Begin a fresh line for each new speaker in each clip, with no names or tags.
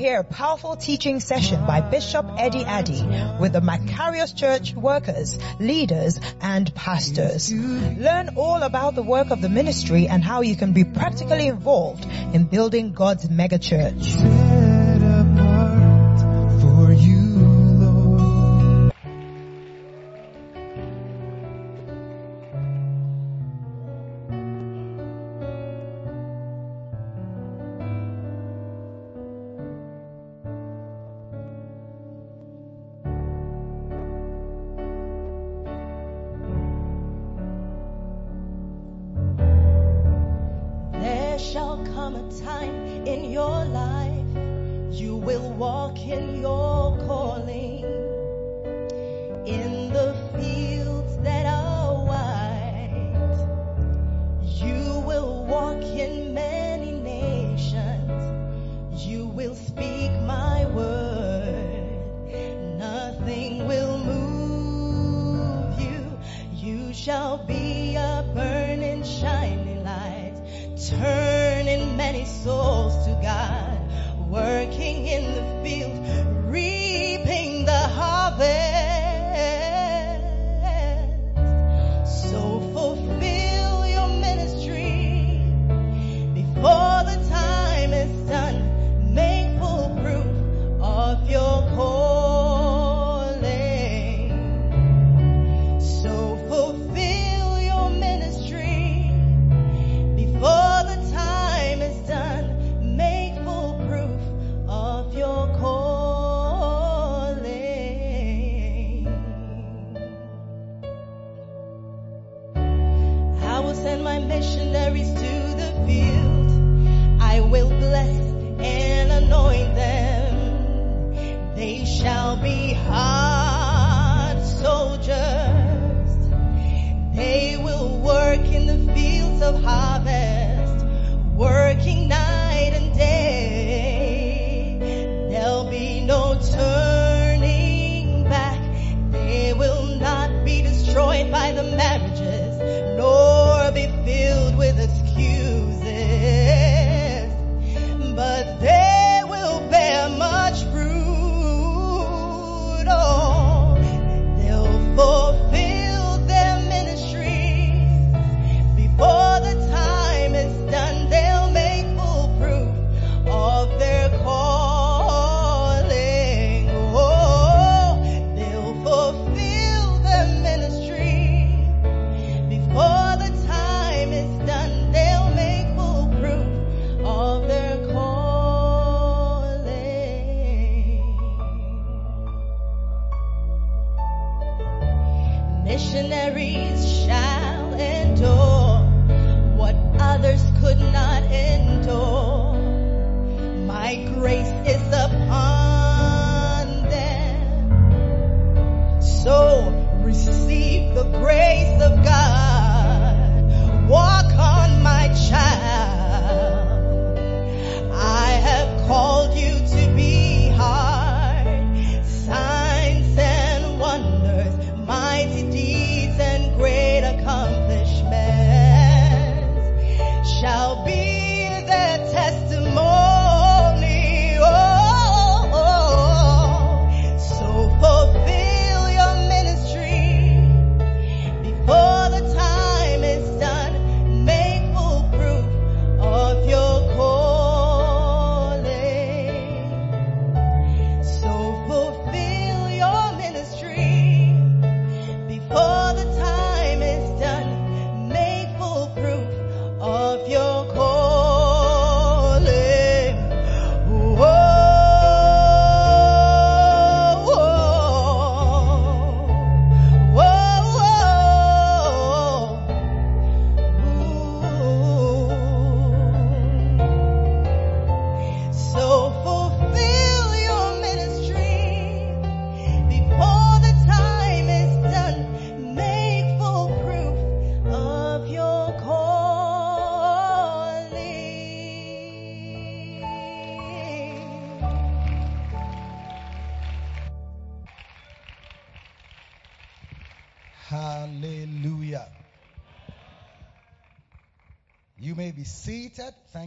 hear a powerful teaching session by Bishop Eddie Addy with the Macarius Church workers, leaders, and pastors. Learn all about the work of the ministry and how you can be practically involved in building God's megachurch.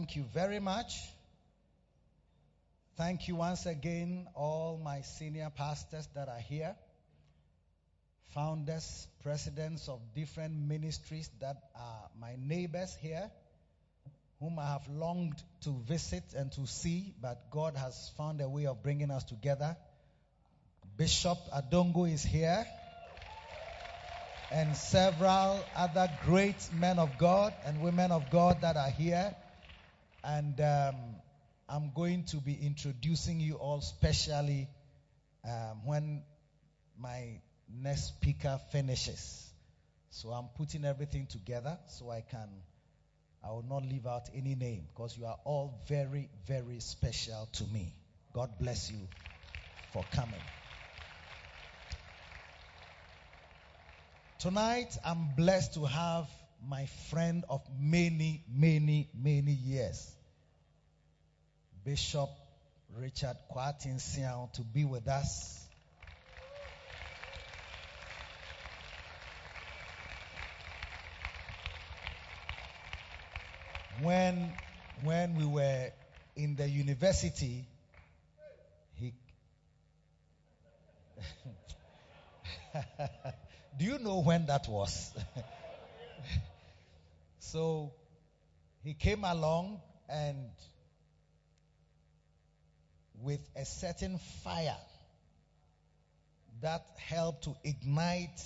Thank you very much. Thank you once again, all my senior pastors that are here, founders, presidents of different ministries that are my neighbors here, whom I have longed to visit and to see, but God has found a way of bringing us together. Bishop Adongo is here, and several other great men of God and women of God that are here. And um, I'm going to be introducing you all specially um, when my next speaker finishes. So I'm putting everything together so I can, I will not leave out any name because you are all very, very special to me. God bless you for coming. Tonight, I'm blessed to have my friend of many, many, many years. Bishop Richard Kwatin Siao to be with us. When, when we were in the university, he, do you know when that was? so, he came along and with a certain fire that helped to ignite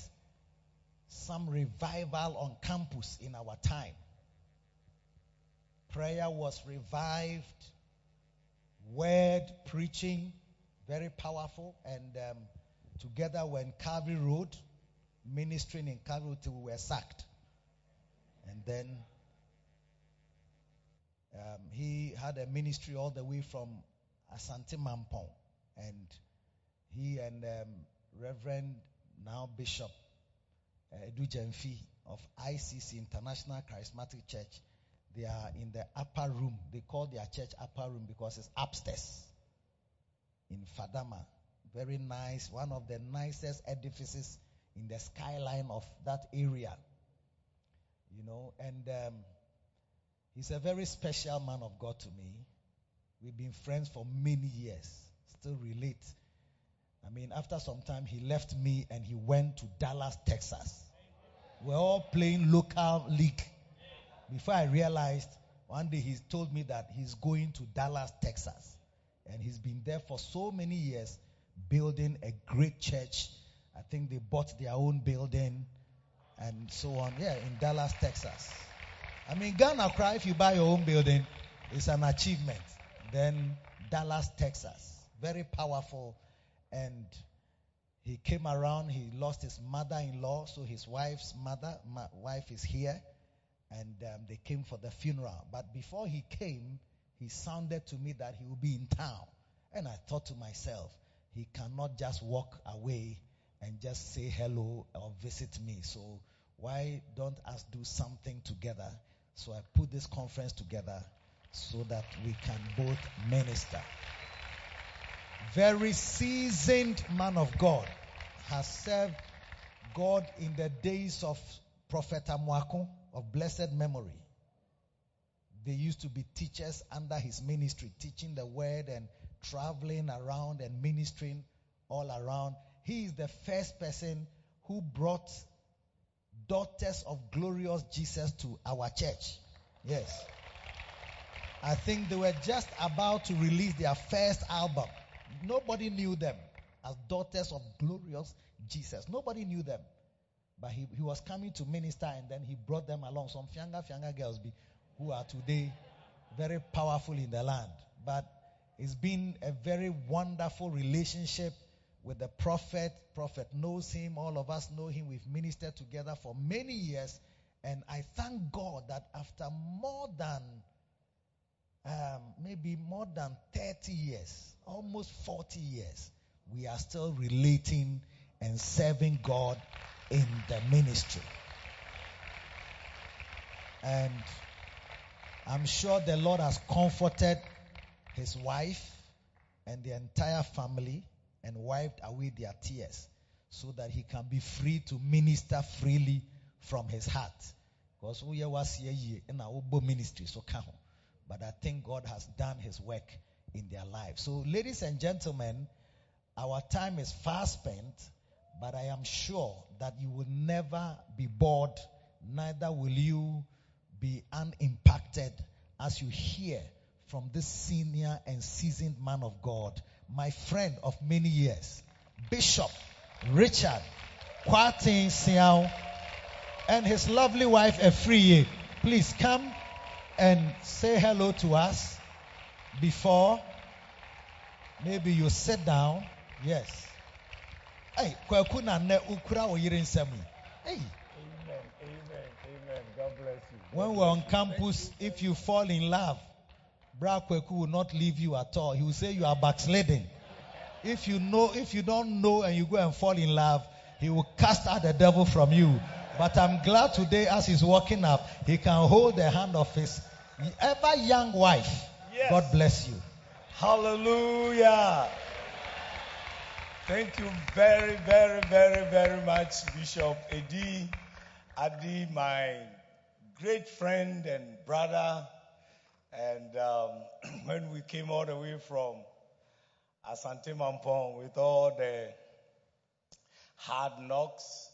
some revival on campus in our time. Prayer was revived, word preaching, very powerful, and um, together when Calvary Road, ministering in Calvary till we were sacked. And then um, he had a ministry all the way from Asante Mampong. And he and um, Reverend, now Bishop uh, of ICC International Charismatic Church, they are in the upper room. They call their church upper room because it's upstairs in Fadama. Very nice, one of the nicest edifices in the skyline of that area. You know, and um, he's a very special man of God to me. We've been friends for many years. Still relate. I mean, after some time, he left me and he went to Dallas, Texas. We're all playing local league. Before I realized, one day he told me that he's going to Dallas, Texas. And he's been there for so many years, building a great church. I think they bought their own building and so on. Yeah, in Dallas, Texas. I mean, Ghana cry if you buy your own building, it's an achievement. Then Dallas, Texas. Very powerful. And he came around, he lost his mother in law, so his wife's mother, my wife is here. And um, they came for the funeral. But before he came, he sounded to me that he will be in town. And I thought to myself, he cannot just walk away and just say hello or visit me. So why don't us do something together? So I put this conference together so that we can both minister. Very seasoned man of God has served God in the days of Prophet Amuako of blessed memory. They used to be teachers under his ministry, teaching the word and traveling around and ministering all around. He is the first person who brought daughters of glorious Jesus to our church. Yes. I think they were just about to release their first album. Nobody knew them as daughters of glorious Jesus. Nobody knew them. But he, he was coming to minister and then he brought them along. Some fianga fianga girls be, who are today very powerful in the land. But it's been a very wonderful relationship with the prophet. Prophet knows him. All of us know him. We've ministered together for many years. And I thank God that after more than um, maybe more than 30 years, almost 40 years, we are still relating and serving God in the ministry. And I'm sure the Lord has comforted his wife and the entire family and wiped away their tears so that he can be free to minister freely from his heart. Because we was here in our ministry, so. But I think God has done his work in their life. So, ladies and gentlemen, our time is fast spent, but I am sure that you will never be bored, neither will you be unimpacted as you hear from this senior and seasoned man of God, my friend of many years, Bishop Richard Kwatin Siao, and his lovely wife Efriye. Please come and say hello to us before maybe you sit down. Yes. Hey, kwaku na ne ukura oyire nsam. Hey.
Amen. Amen. Amen. God bless you.
When we're on campus, if you fall in love, Bra Kweku will not leave you at all. He will say you are backsliding. If you know, if you don't know and you go and fall in love, he will cast out the devil from you. But I'm glad today as he's walking up, he can hold the hand of his ever young wife.
Yes.
God bless you.
Hallelujah. Thank you very, very, very, very much, Bishop Edi Adi, my great friend and brother. And um, when we came all the way from Asante Mampong with all the hard knocks,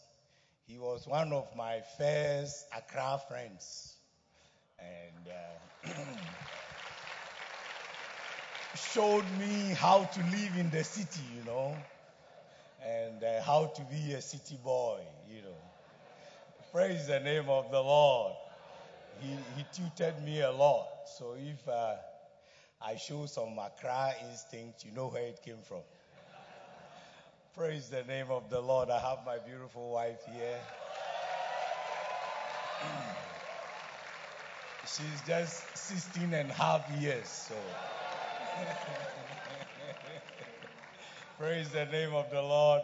he was one of my first Accra friends. And uh, showed me how to live in the city, you know, and uh, how to be a city boy, you know. Praise the name of the Lord. He, he tutored me a lot. So if uh, I show some Accra instinct, you know where it came from. Praise the name of the Lord. I have my beautiful wife here. She's just 16 and a half years, so. Praise the name of the Lord.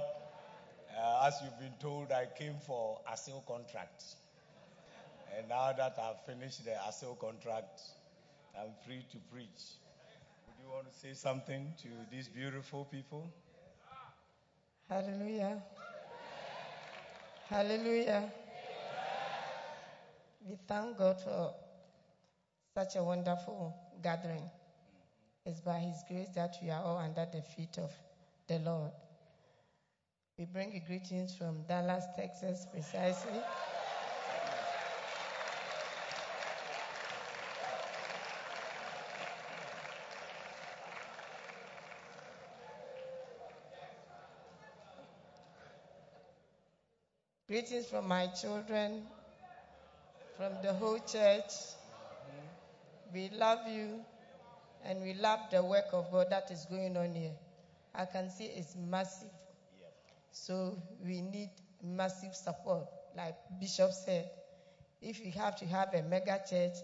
Uh, as you've been told, I came for a sale contract. And now that I've finished the ASIL contract, I'm free to preach. Would you want to say something to these beautiful people?
Hallelujah. Hallelujah. We thank God for such a wonderful gathering. It's by His grace that we are all under the feet of the Lord. We bring you greetings from Dallas, Texas, precisely. Greetings from my children, from the whole church. We love you and we love the work of God that is going on here. I can see it's massive. So we need massive support. Like Bishop said, if we have to have a mega church,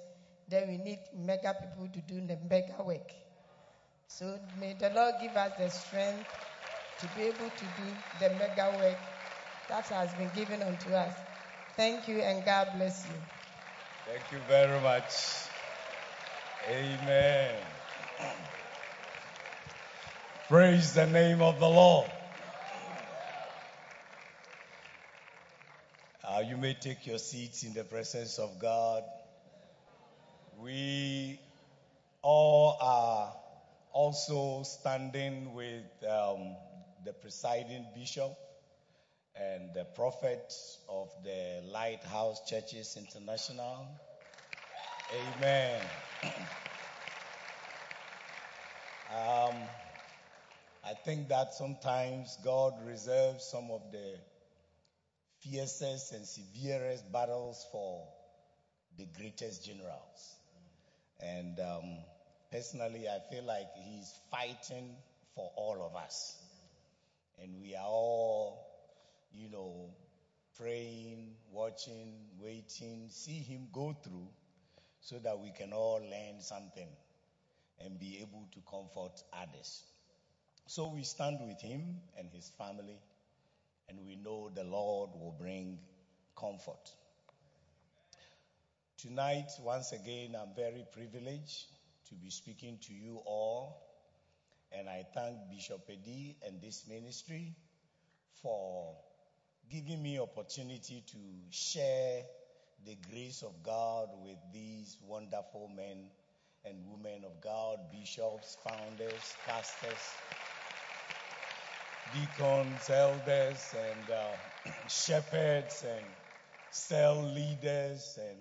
then we need mega people to do the mega work. So may the Lord give us the strength to be able to do the mega work that has been given unto us. Thank you and God bless you.
Thank you very much. Amen. Praise the name of the Lord. Uh, you may take your seats in the presence of God. We all are also standing with um, the presiding bishop and the prophet of the Lighthouse Churches International. Amen. Um, I think that sometimes God reserves some of the fiercest and severest battles for the greatest generals. And um, personally, I feel like He's fighting for all of us. And we are all, you know, praying, watching, waiting, see Him go through so that we can all learn something and be able to comfort others. So we stand with him and his family, and we know the Lord will bring comfort. Tonight, once again, I'm very privileged to be speaking to you all, and I thank Bishop Edi and this ministry for giving me opportunity to share the grace of God with these wonderful men and women of God, bishops, founders, pastors, deacons, elders, and uh, shepherds, and cell leaders, and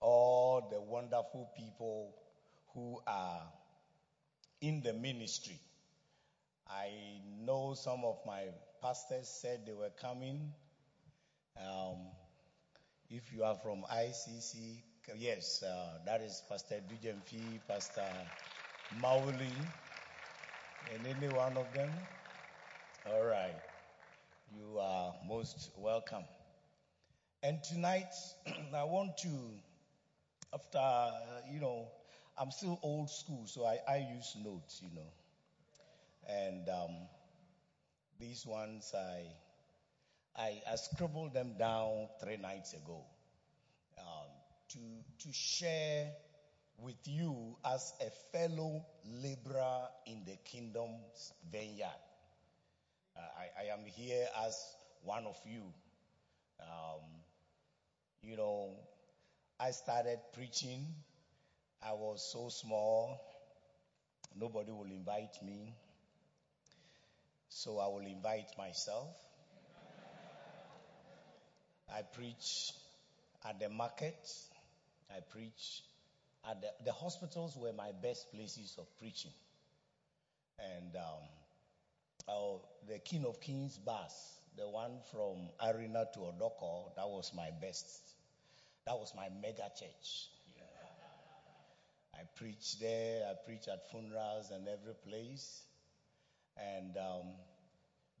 all the wonderful people who are in the ministry. I know some of my pastors said they were coming. Um, if you are from ICC, yes, uh, that is Pastor Dujemfi, Pastor Mauli, and any one of them. All right. You are most welcome. And tonight, I want to, after, uh, you know, I'm still old school, so I, I use notes, you know. And um, these ones, I, I, I, scribbled them down three nights ago um, to, to share with you as a fellow laborer in the kingdom's vineyard. Uh, I, I, am here as one of you. Um, you know, I started preaching. I was so small. Nobody will invite me. So I will invite myself. I preach at the market. I preach at the, the hospitals were my best places of preaching. And um, oh, the King of Kings bus, the one from Arena to Odorkor, that was my best. That was my mega church. I preach there, I preach at funerals and every place and um,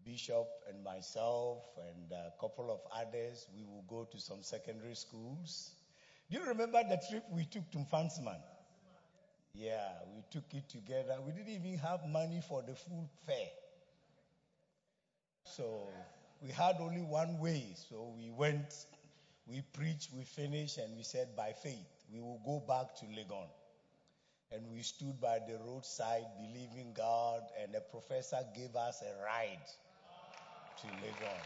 Bishop and myself and a couple of others, we will go to some secondary schools. Do you remember the trip we took to Mfantsiman? Yeah, we took it together. We didn't even have money for the food fare. So we had only one way. So we went, we preached, we finished, and we said, by faith, we will go back to Legon. And we stood by the roadside believing God, and the professor gave us a ride to Legon.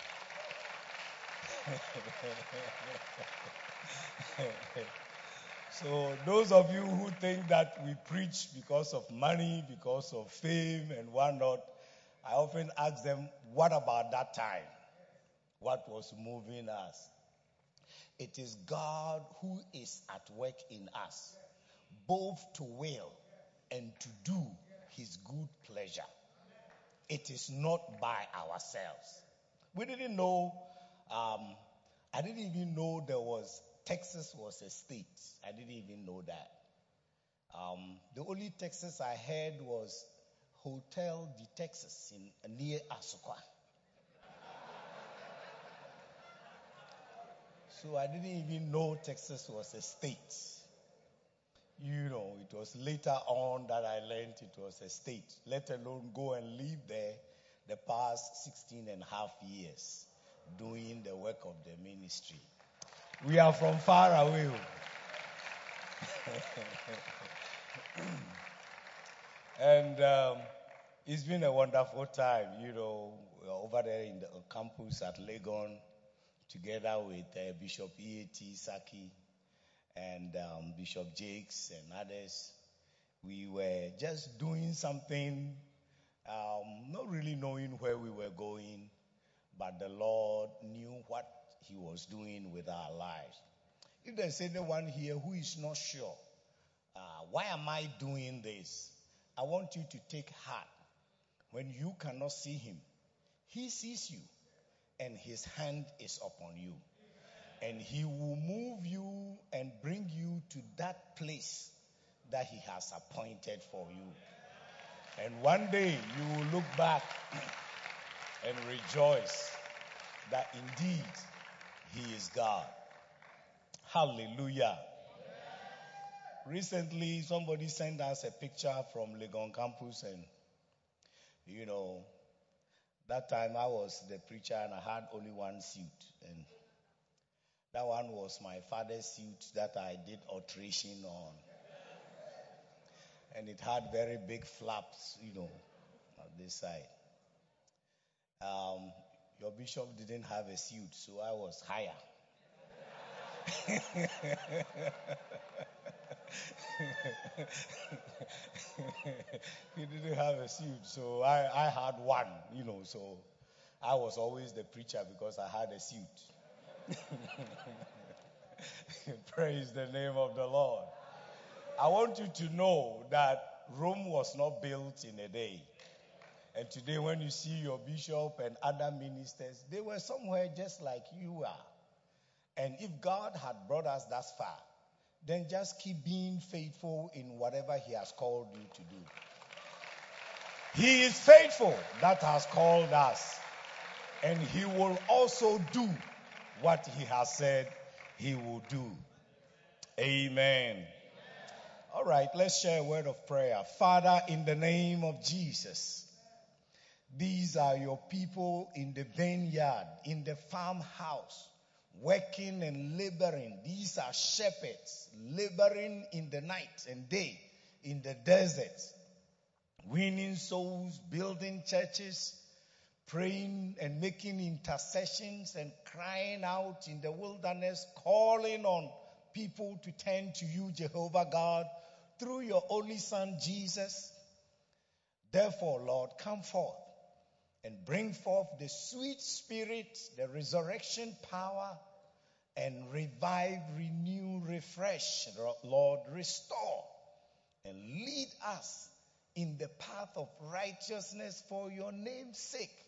so, those of you who think that we preach because of money, because of fame, and whatnot, I often ask them, what about that time? What was moving us? It is God who is at work in us both to will and to do his good pleasure. It is not by ourselves. We didn't know, um, I didn't even know there was, Texas was a state. I didn't even know that. Um, the only Texas I heard was Hotel de Texas in near Asuka. so I didn't even know Texas was a state. You know, it was later on that I learned it was a state, let alone go and live there the past 16 and a half years doing the work of the ministry. We are from far away. and um, it's been a wonderful time, you know, over there in the campus at Legon, together with uh, Bishop E.A.T. Sackey and um, Bishop Jakes and others. We were just doing something, um, not really knowing where we were going, but the Lord knew what He was doing with our lives. If there's anyone here who is not sure, uh, why am I doing this? I want you to take heart. When you cannot see Him, He sees you, and His hand is upon you and he will move you and bring you to that place that he has appointed for you. And one day you will look back and rejoice that indeed he is God. Hallelujah. Recently, somebody sent us a picture from Legon campus, and you know, that time I was the preacher and I had only one suit. And that one was my father's suit that I did alteration on. And it had very big flaps, you know, on this side. Um, your bishop didn't have a suit, so I was higher. he didn't have a suit, so I, I had one, you know, so I was always the preacher because I had a suit. Praise the name of the Lord. I want you to know that Rome was not built in a day. And today, when you see your bishop and other ministers, they were somewhere just like you are. And if God had brought us thus far, then just keep being faithful in whatever He has called you to do. He is faithful that has called us, and He will also do what He has said He will do. Amen. All right, let's share a word of prayer. Father, in the name of Jesus, these are your people in the vineyard, in the farmhouse, working and laboring. These are shepherds laboring in the night and day in the desert, winning souls, building churches, praying and making intercessions and crying out in the wilderness, calling on people to turn to you, Jehovah God, through your only Son, Jesus. Therefore, Lord, come forth and bring forth the sweet spirit, the resurrection power, and revive, renew, refresh, Lord, restore, and lead us in the path of righteousness for your name's sake.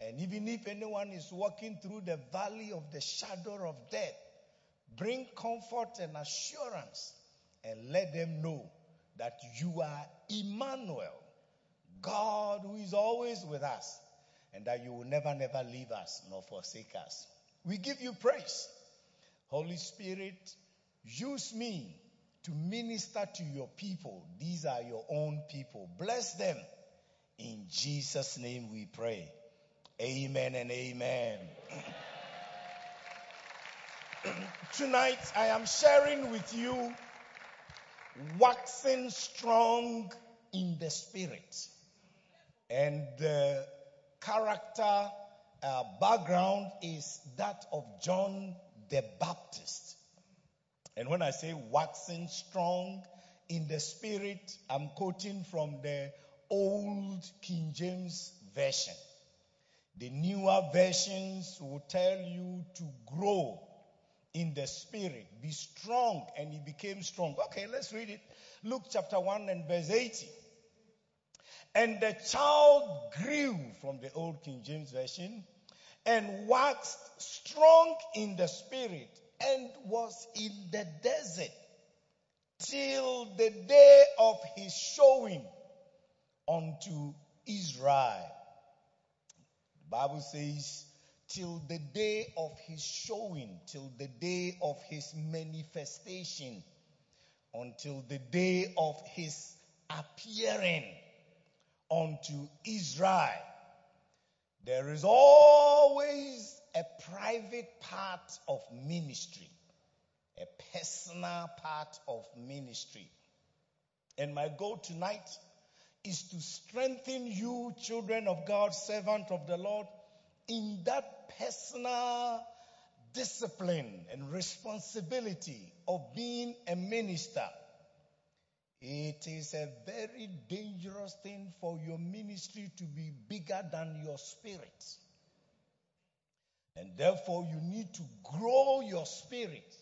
And even if anyone is walking through the valley of the shadow of death, bring comfort and assurance and let them know that you are Emmanuel, God who is always with us, and that you will never, never leave us nor forsake us. We give you praise. Holy Spirit, use me to minister to your people. These are your own people. Bless them. In Jesus' name we pray. Amen and amen. Tonight I am sharing with you waxing strong in the spirit. And the character uh, background is that of John the Baptist. And when I say waxing strong in the spirit, I'm quoting from the old King James Version. The newer versions will tell you to grow in the spirit, be strong, and he became strong. Okay, let's read it. Luke chapter 1 and verse 80. And the child grew from the old King James Version and waxed strong in the spirit and was in the desert till the day of his showing unto Israel. Bible says, till the day of his showing, till the day of his manifestation, until the day of his appearing unto Israel. There is always a private part of ministry, a personal part of ministry. And my goal tonight is to strengthen you, children of God, servant of the Lord, in that personal discipline and responsibility of being a minister. It is a very dangerous thing for your ministry to be bigger than your spirit. And therefore, you need to grow your spirit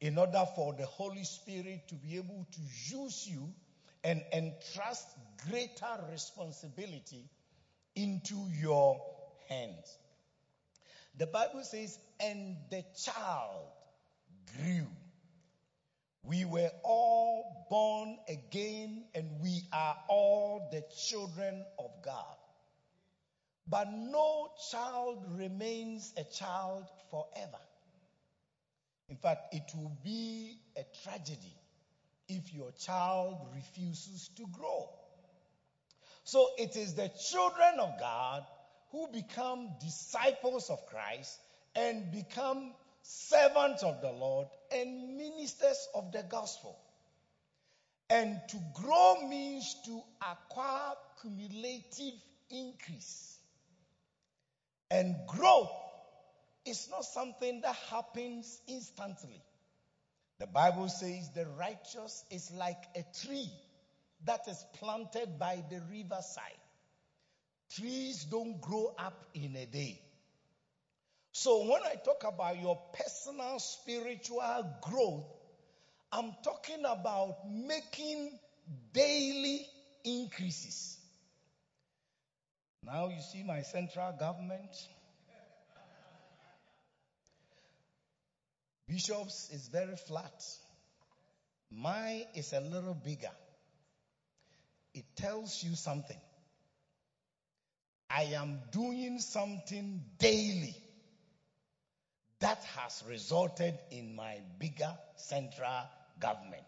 in order for the Holy Spirit to be able to use you and entrust greater responsibility into your hands. The Bible says, and the child grew. We were all born again and we are all the children of God. But no child remains a child forever. In fact, it will be a tragedy if your child refuses to grow. So it is the children of God who become disciples of Christ and become servants of the Lord and ministers of the gospel. And to grow means to acquire cumulative increase. And growth is not something that happens instantly. The Bible says the righteous is like a tree that is planted by the riverside. Trees don't grow up in a day. So when I talk about your personal spiritual growth, I'm talking about making daily increases. Now you see my central government. Bishops is very flat. Mine is a little bigger. It tells you something. I am doing something daily that has resulted in my bigger central government.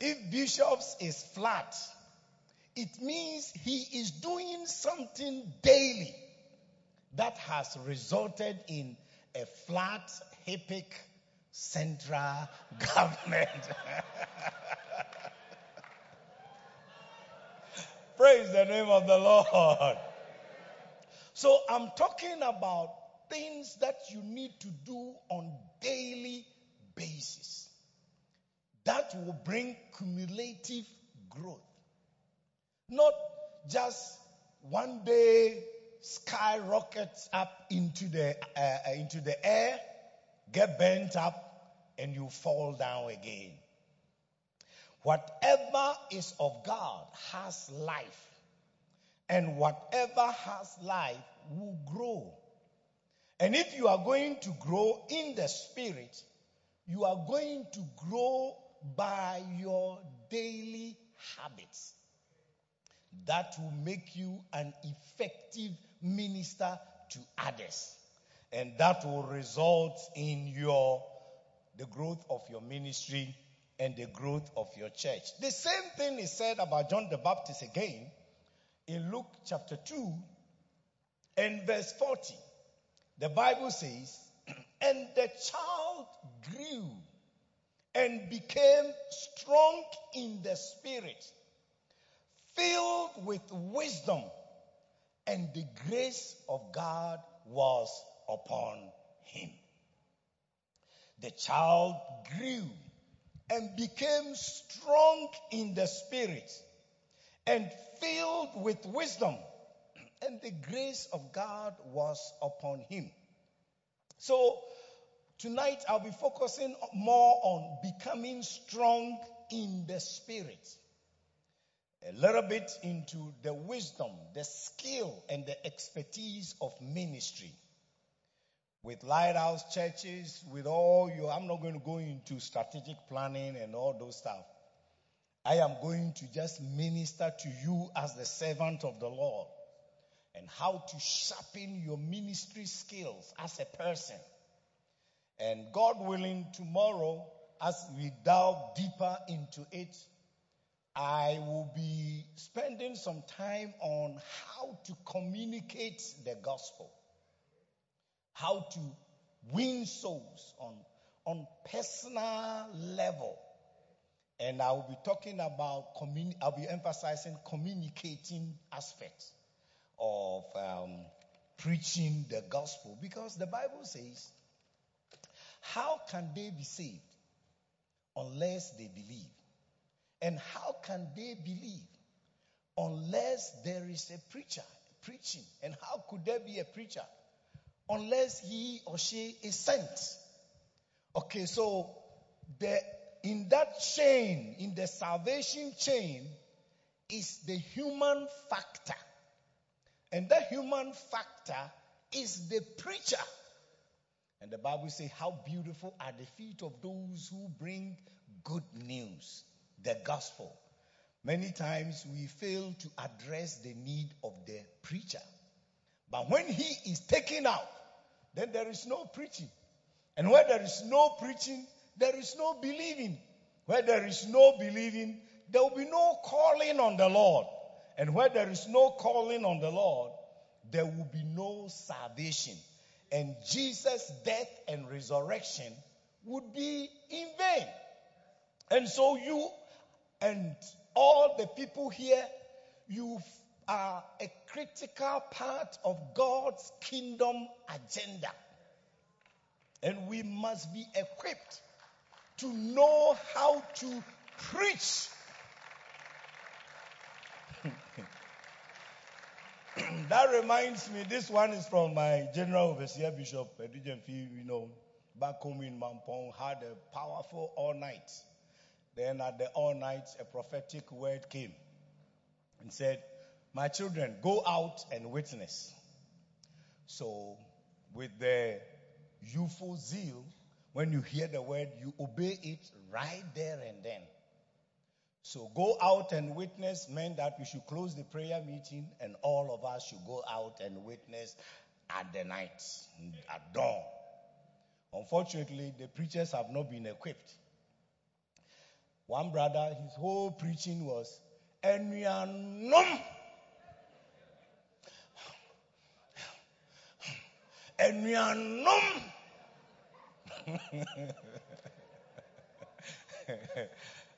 If bishops is flat, it means he is doing something daily that has resulted in a flat, hippic central government. Praise the name of the Lord. So I'm talking about things that you need to do on daily basis that will bring cumulative growth. Not just one day skyrockets up into the uh, uh, into the air, get bent up, and you fall down again. Whatever is of God has life, and whatever has life will grow. And if you are going to grow in the spirit, you are going to grow by your daily habits. That will make you an effective minister to others. And that will result in your the growth of your ministry and the growth of your church. The same thing is said about John the Baptist again in Luke chapter 2 and verse 40. The Bible says, and the child grew and became strong in the spirit, filled with wisdom, and the grace of God was upon him. The child grew and became strong in the spirit and filled with wisdom and the grace of God was upon him. So tonight I'll be focusing more on becoming strong in the spirit. A little bit into the wisdom, the skill, and the expertise of ministry. With lighthouse churches, with all your, I'm not going to go into strategic planning and all those stuff. I am going to just minister to you as the servant of the Lord and how to sharpen your ministry skills as a person. And God willing, tomorrow, as we delve deeper into it, I will be spending some time on how to communicate the gospel, how to win souls on, on personal level. And I will be talking about, communi- I'll be emphasizing communicating aspects of um, preaching the gospel because the Bible says, How can they be saved unless they believe? And how can they believe unless there is a preacher preaching? And how could there be a preacher unless he or she is sent? Okay, so the in that chain, in the salvation chain, is the human factor. And that human factor is the preacher. And the Bible says, How beautiful are the feet of those who bring good news, the gospel. Many times we fail to address the need of the preacher. But when he is taken out, then there is no preaching. And where there is no preaching, there is no believing. Where there is no believing, there will be no calling on the Lord. And where there is no calling on the Lord, there will be no salvation. And Jesus' death and resurrection would be in vain. And so you and all the people here, you are a critical part of God's kingdom agenda. And we must be equipped to know how to preach. that reminds me, this one is from my General Overseer Bishop Edijenfi, you know, back home in Mampong, had a powerful all night. Then at the all night, a prophetic word came and said, My children, go out and witness. So, with the youthful zeal, when you hear the word, you obey it right there and then. So go out and witness meant that we should close the prayer meeting and all of us should go out and witness at the night, at dawn. Unfortunately, the preachers have not been equipped. One brother, his whole preaching was, Enuanum. Enuanum.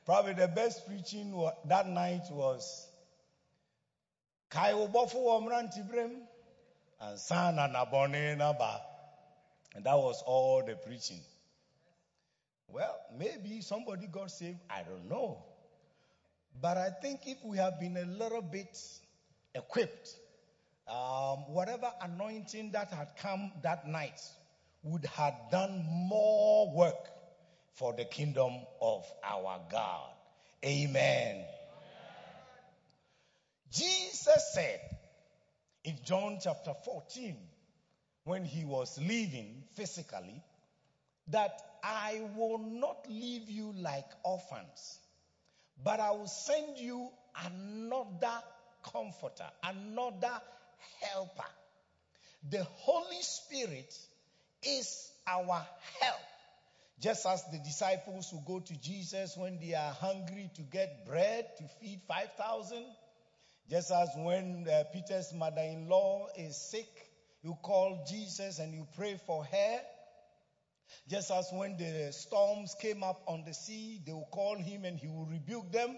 Probably the best preaching that night was Kai Obofu Omrantibrem and Sana Nabone Naba. And that was all the preaching. Well, maybe somebody got saved. I don't know. But I think if we have been a little bit equipped, um, whatever anointing that had come that night would have done more work for the kingdom of our God. Amen. Amen. Jesus said in John chapter 14, when he was leaving physically, that I will not leave you like orphans, but I will send you another comforter, another helper. The Holy Spirit is our help. Just as the disciples who go to Jesus when they are hungry to get bread to feed 5,000. Just as when uh, Peter's mother-in-law is sick, you call Jesus and you pray for her. Just as when the storms came up on the sea, they will call him and he will rebuke them.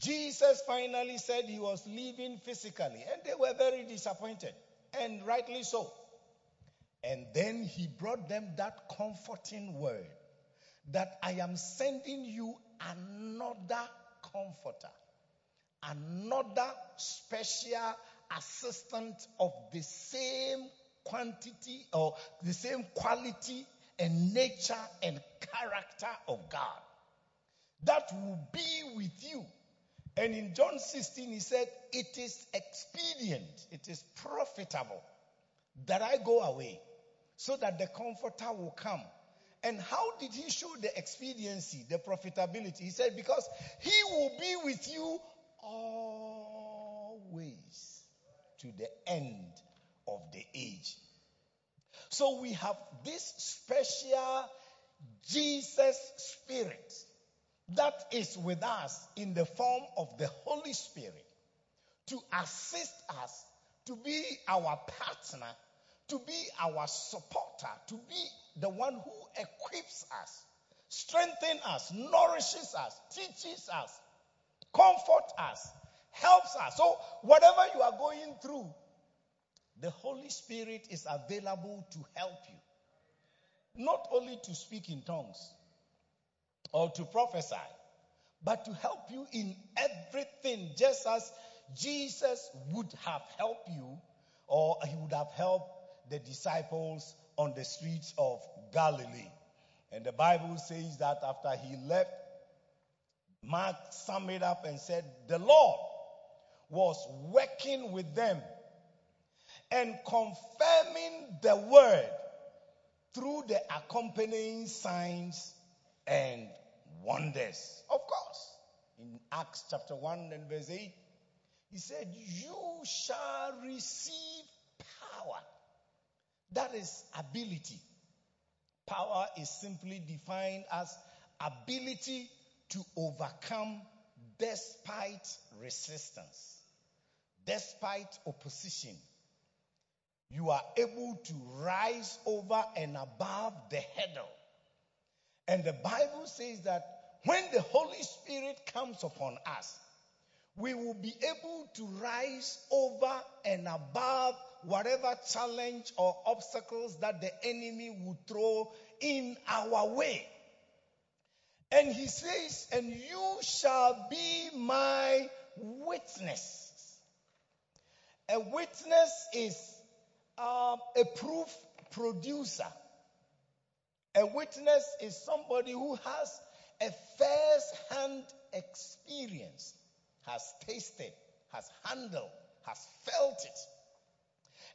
Jesus finally said he was leaving physically and they were very disappointed and rightly so. And then he brought them that comforting word that I am sending you another comforter, another special assistant of the same quantity or the same quality and nature and character of God that will be with you. And in John 16, he said, It is expedient, it is profitable that I go away so that the comforter will come. And how did he show the expediency, the profitability? He said, because he will be with you always to the end of the age. So we have this special Jesus Spirit that is with us in the form of the Holy Spirit to assist us, to be our partner to be our supporter, to be the one who equips us, strengthens us, nourishes us, teaches us, comforts us, helps us. So, whatever you are going through, the Holy Spirit is available to help you. Not only to speak in tongues or to prophesy, but to help you in everything, just as Jesus would have helped you or he would have helped the disciples on the streets of Galilee. And the Bible says that after he left, Mark summed it up and said, The Lord was working with them and confirming the word through the accompanying signs and wonders. Of course, in Acts chapter 1 and verse 8, he said, You shall receive power that is ability. Power is simply defined as ability to overcome despite resistance, despite opposition. You are able to rise over and above the hurdle. And the Bible says that when the Holy Spirit comes upon us, we will be able to rise over and above whatever challenge or obstacles that the enemy would throw in our way. And he says, and you shall be my witness. A witness is um, a proof producer. A witness is somebody who has a first hand experience, has tasted, has handled, has felt it.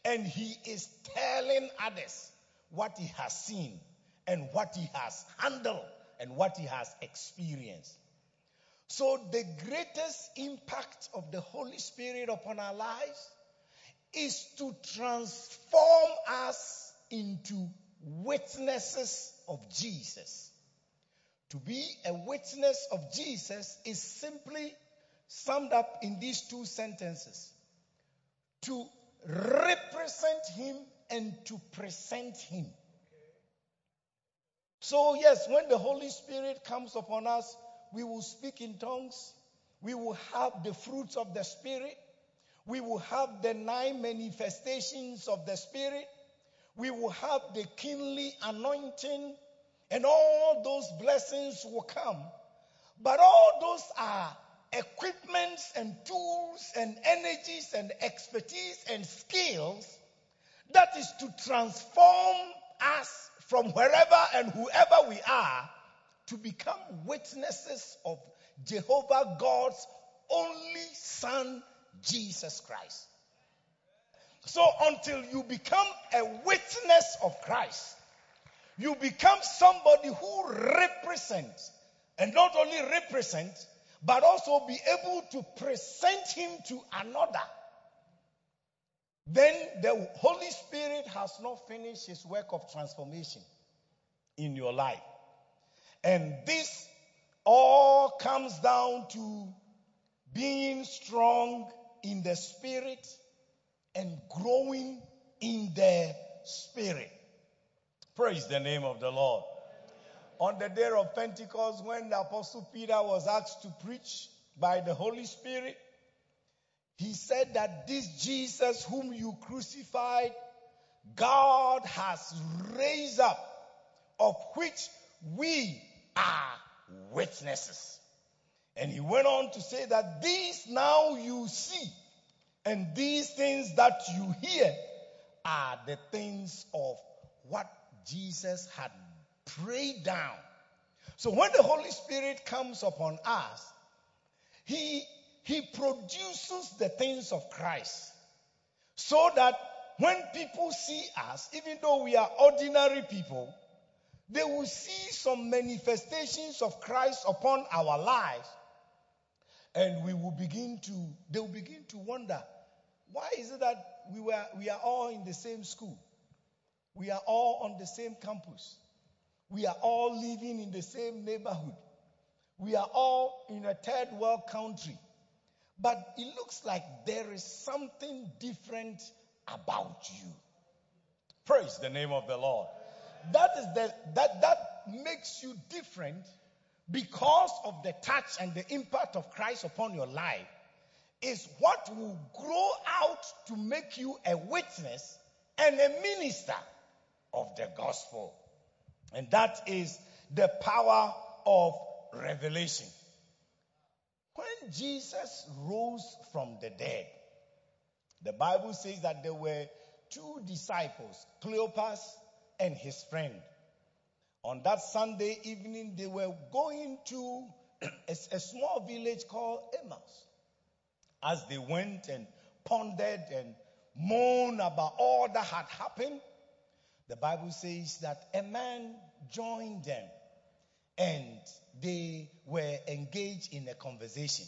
And he is telling others what he has seen and what he has handled and what he has experienced. So, the greatest impact of the Holy Spirit upon our lives is to transform us into witnesses of Jesus. To be a witness of Jesus is simply summed up in these two sentences to represent Him and to present Him. So, yes, when the Holy Spirit comes upon us, we will speak in tongues, we will have the fruits of the Spirit, we will have the nine manifestations of the Spirit, we will have the kingly anointing, and all those blessings will come. But all those are equipments and tools and energies and expertise and skills that is to transform us from wherever and whoever we are to become witnesses of Jehovah God's only Son, Jesus Christ. So until you become a witness of Christ, you become somebody who represents, and not only represent, but also be able to present him to another. Then the Holy Spirit has not finished his work of transformation in your life. And this all comes down to being strong in the spirit and growing in the spirit. Praise the name of the Lord. On the day of Pentecost, when the Apostle Peter was asked to preach by the Holy Spirit, he said that this Jesus whom you crucified, God has raised up, of which we are witnesses. And he went on to say that these now you see and these things that you hear are the things of what Jesus had prayed down. So when the Holy Spirit comes upon us, he, he produces the things of Christ so that when people see us, even though we are ordinary people, they will see some manifestations of Christ upon our lives and we will begin to they will begin to wonder why is it that we were we are all in the same school? We are all on the same campus. We are all living in the same neighborhood. We are all in a third world country. But it looks like there is something different about you. Praise the name of the lord. That is the that that makes you different because of the touch and the impact of Christ upon your life is what will grow out to make you a witness and a minister of the gospel. And that is the power of revelation. When Jesus rose from the dead, the Bible says that there were two disciples, Cleopas and his friend. On that Sunday evening, they were going to a, a small village called Emmaus. As they went and pondered and moaned about all that had happened, the Bible says that a man joined them and they were engaged in a conversation.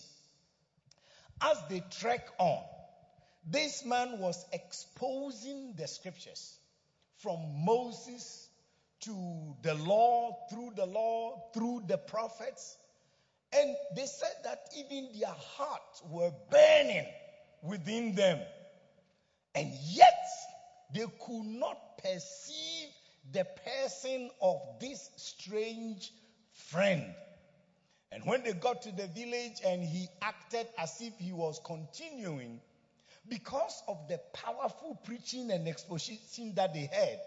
As they trek on, this man was exposing the scriptures from Moses to the law, through the law, through the prophets. And they said that even their hearts were burning within them. And yet they could not perceive the person of this strange friend. And when they got to the village and he acted as if he was continuing, because of the powerful preaching and exposition that they had,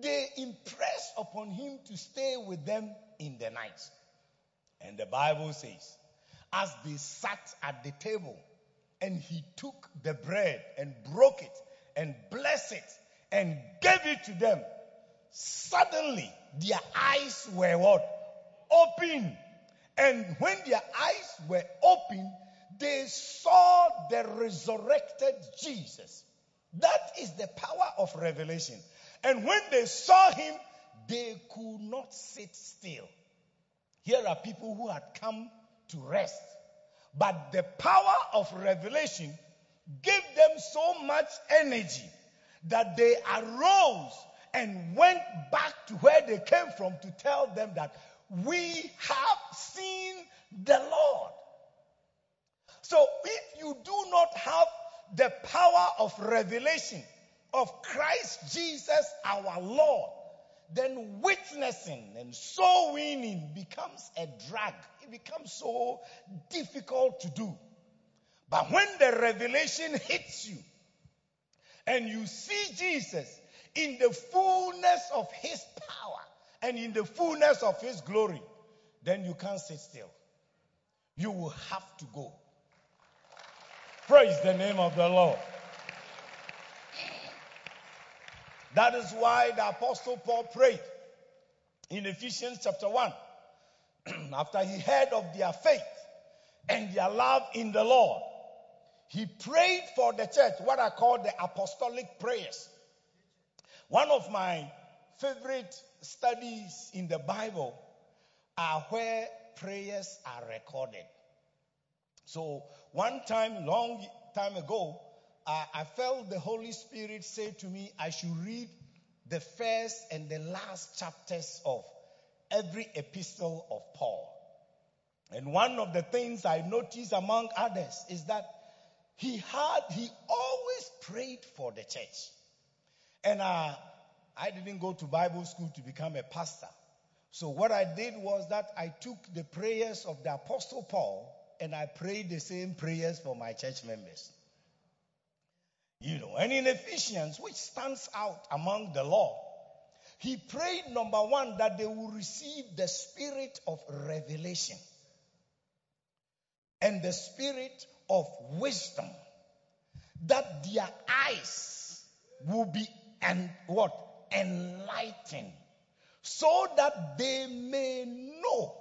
they impressed upon him to stay with them in the night. And the Bible says, as they sat at the table, and he took the bread and broke it and blessed it and gave it to them, suddenly their eyes were what? Open. And when their eyes were open, they saw the resurrected Jesus. That is the power of revelation. And when they saw him, they could not sit still. Here are people who had come to rest. But the power of revelation gave them so much energy that they arose and went back to where they came from to tell them that we have seen the Lord. So if you do not have the power of revelation of Christ Jesus our Lord, then witnessing and soul winning becomes a drag. It becomes so difficult to do. But when the revelation hits you and you see Jesus in the fullness of his power and in the fullness of his glory, then you can't sit still. You will have to go. Praise the name of the Lord. That is why the apostle Paul prayed in Ephesians chapter 1 after he heard of their faith and their love in the Lord. He prayed for the church, what I call the apostolic prayers. One of my favorite studies in the Bible are where prayers are recorded. So one time, long time ago, I felt the Holy Spirit say to me, I should read the first and the last chapters of every epistle of Paul. And one of the things I noticed among others is that he had, he always prayed for the church. And uh, I didn't go to Bible school to become a pastor. So what I did was that I took the prayers of the apostle Paul and I prayed the same prayers for my church members. You know, and in Ephesians, which stands out among the law, he prayed number one that they will receive the spirit of revelation and the spirit of wisdom, that their eyes will be and what? Enlightened, so that they may know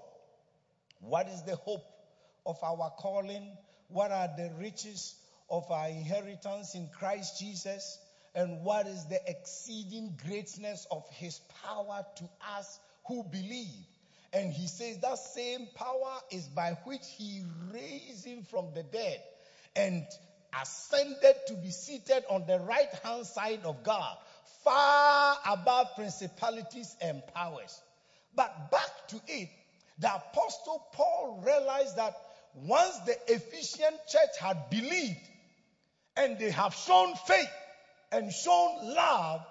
what is the hope of our calling, what are the riches of our inheritance in Christ Jesus and what is the exceeding greatness of his power to us who believe. And he says that same power is by which he raised him from the dead and ascended to be seated on the right hand side of God, far above principalities and powers. But back to it, the apostle Paul realized that once the Ephesian church had believed, and they have shown faith and shown love,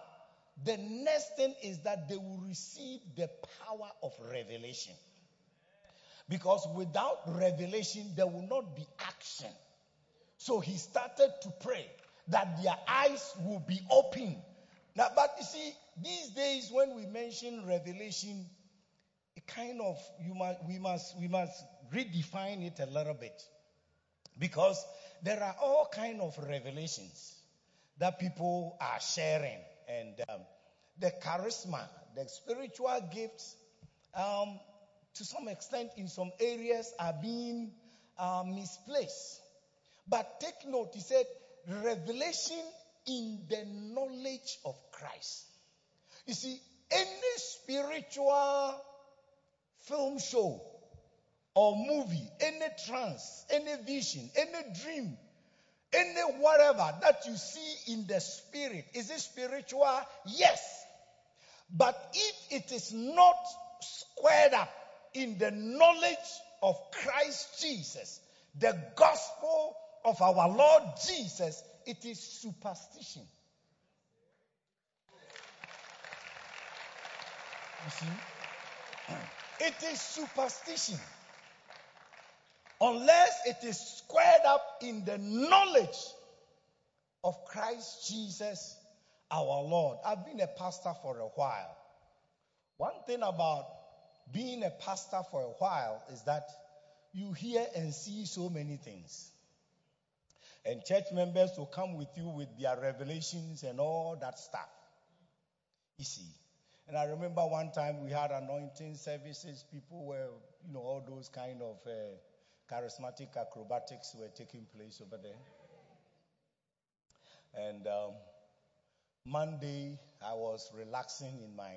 the next thing is that they will receive the power of revelation. Because without revelation, there will not be action. So he started to pray that their eyes will be open. Now, but you see, these days when we mention revelation, it kind of you must we must we must redefine it a little bit. Because there are all kind of revelations that people are sharing, and um, the charisma, the spiritual gifts, um, to some extent, in some areas, are being uh, misplaced. But take note, he said, revelation in the knowledge of Christ. You see, any spiritual film show or movie, any trance, any vision, any dream, any whatever that you see in the spirit, is it spiritual? Yes. But if it is not squared up in the knowledge of Christ Jesus, the gospel of our Lord Jesus, it is superstition. You see? It is superstition unless it is squared up in the knowledge of Christ Jesus our Lord. I've been a pastor for a while. One thing about being a pastor for a while is that you hear and see so many things. And church members will come with you with their revelations and all that stuff. You see. And I remember one time we had anointing services, people were, you know, all those kind of uh, charismatic acrobatics were taking place over there. And um, Monday, I was relaxing in my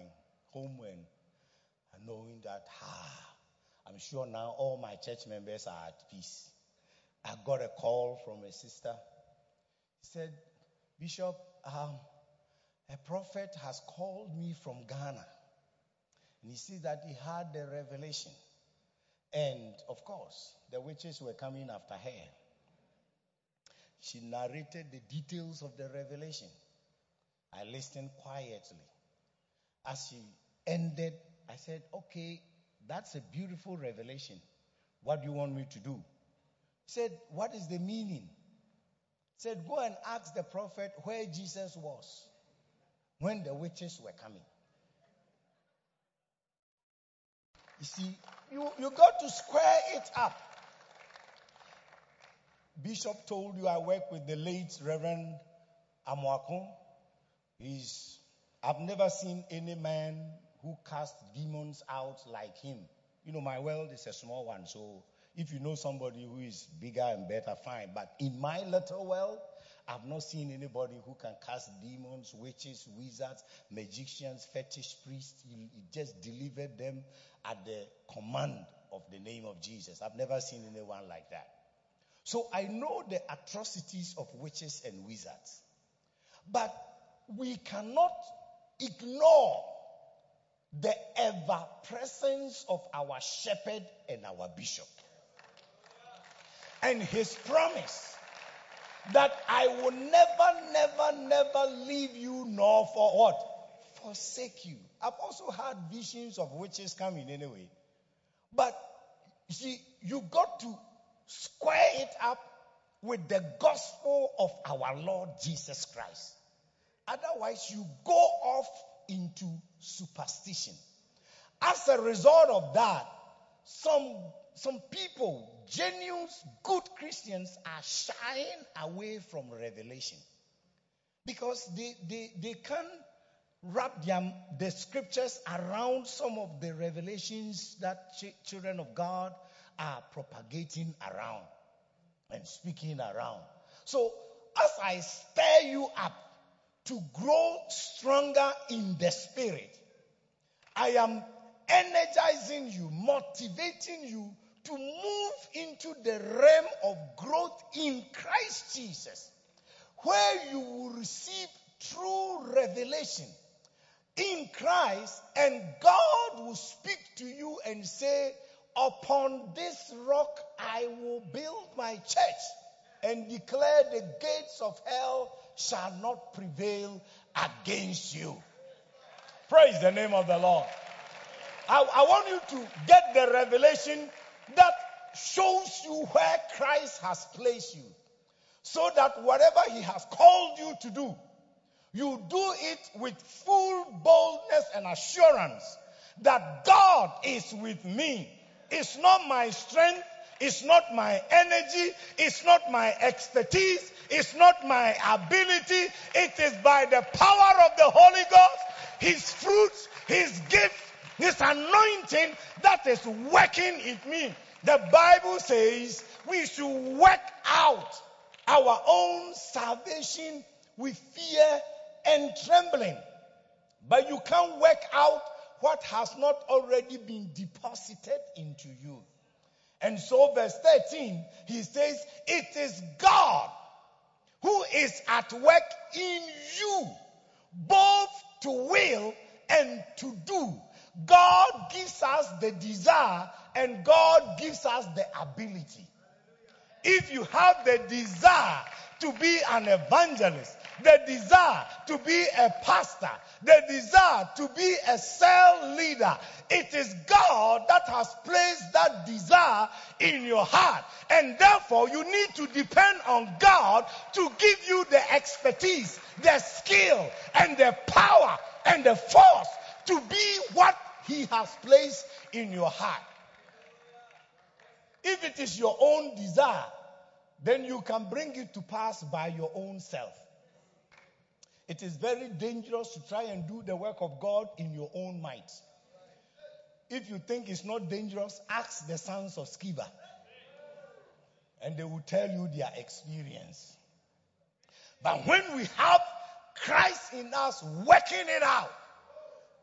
home and knowing that, ah, I'm sure now all my church members are at peace. I got a call from a sister. He said, Bishop, um, a prophet has called me from Ghana. And he said that he had a revelation. And of course, the witches were coming after her. She narrated the details of the revelation. I listened quietly. As she ended, I said, Okay, that's a beautiful revelation. What do you want me to do? Said, What is the meaning? Said, Go and ask the prophet where Jesus was when the witches were coming. You see, you, you got to square it up. Bishop told you I work with the late Reverend Amwakon. He's, I've never seen any man who cast demons out like him. You know, my world is a small one, so if you know somebody who is bigger and better, fine. But in my little world, I've not seen anybody who can cast demons, witches, wizards, magicians, fetish priests. He, he just delivered them at the command of the name of Jesus. I've never seen anyone like that. So I know the atrocities of witches and wizards. But we cannot ignore the ever presence of our shepherd and our bishop. And his promise that I will never, never, never leave you nor for what? Forsake you. I've also had visions of witches coming anyway. But see, you got to square it up with the gospel of our Lord Jesus Christ. Otherwise, you go off into superstition. As a result of that, some, some people, genuine, good Christians, are shying away from revelation. Because they, they, they can't wrap their, the scriptures around some of the revelations that ch- children of God are propagating around and speaking around. So, as I stir you up to grow stronger in the spirit, I am energizing you, motivating you to move into the realm of growth in Christ Jesus, where you will receive true revelation in Christ, and God will speak to you and say, Upon this rock I will build my church and declare the gates of hell shall not prevail against you. Praise the name of the Lord. I, I want you to get the revelation that shows you where Christ has placed you. So that whatever He has called you to do, you do it with full boldness and assurance that God is with me. It's not my strength, it's not my energy, it's not my expertise, it's not my ability. It is by the power of the Holy Ghost, His fruits, His gift, His anointing that is working in me. The Bible says we should work out our own salvation with fear and trembling. But you can't work out what has not already been deposited into you. And so, verse 13, he says, It is God who is at work in you, both to will and to do. God gives us the desire and God gives us the ability. If you have the desire to be an evangelist, the desire to be a pastor, the desire to be a cell leader. It is God that has placed that desire in your heart. And therefore, you need to depend on God to give you the expertise, the skill, and the power and the force to be what He has placed in your heart. If it is your own desire, then you can bring it to pass by your own self. It is very dangerous to try and do the work of God in your own might. If you think it's not dangerous, ask the sons of Sceva. And they will tell you their experience. But when we have Christ in us working it out,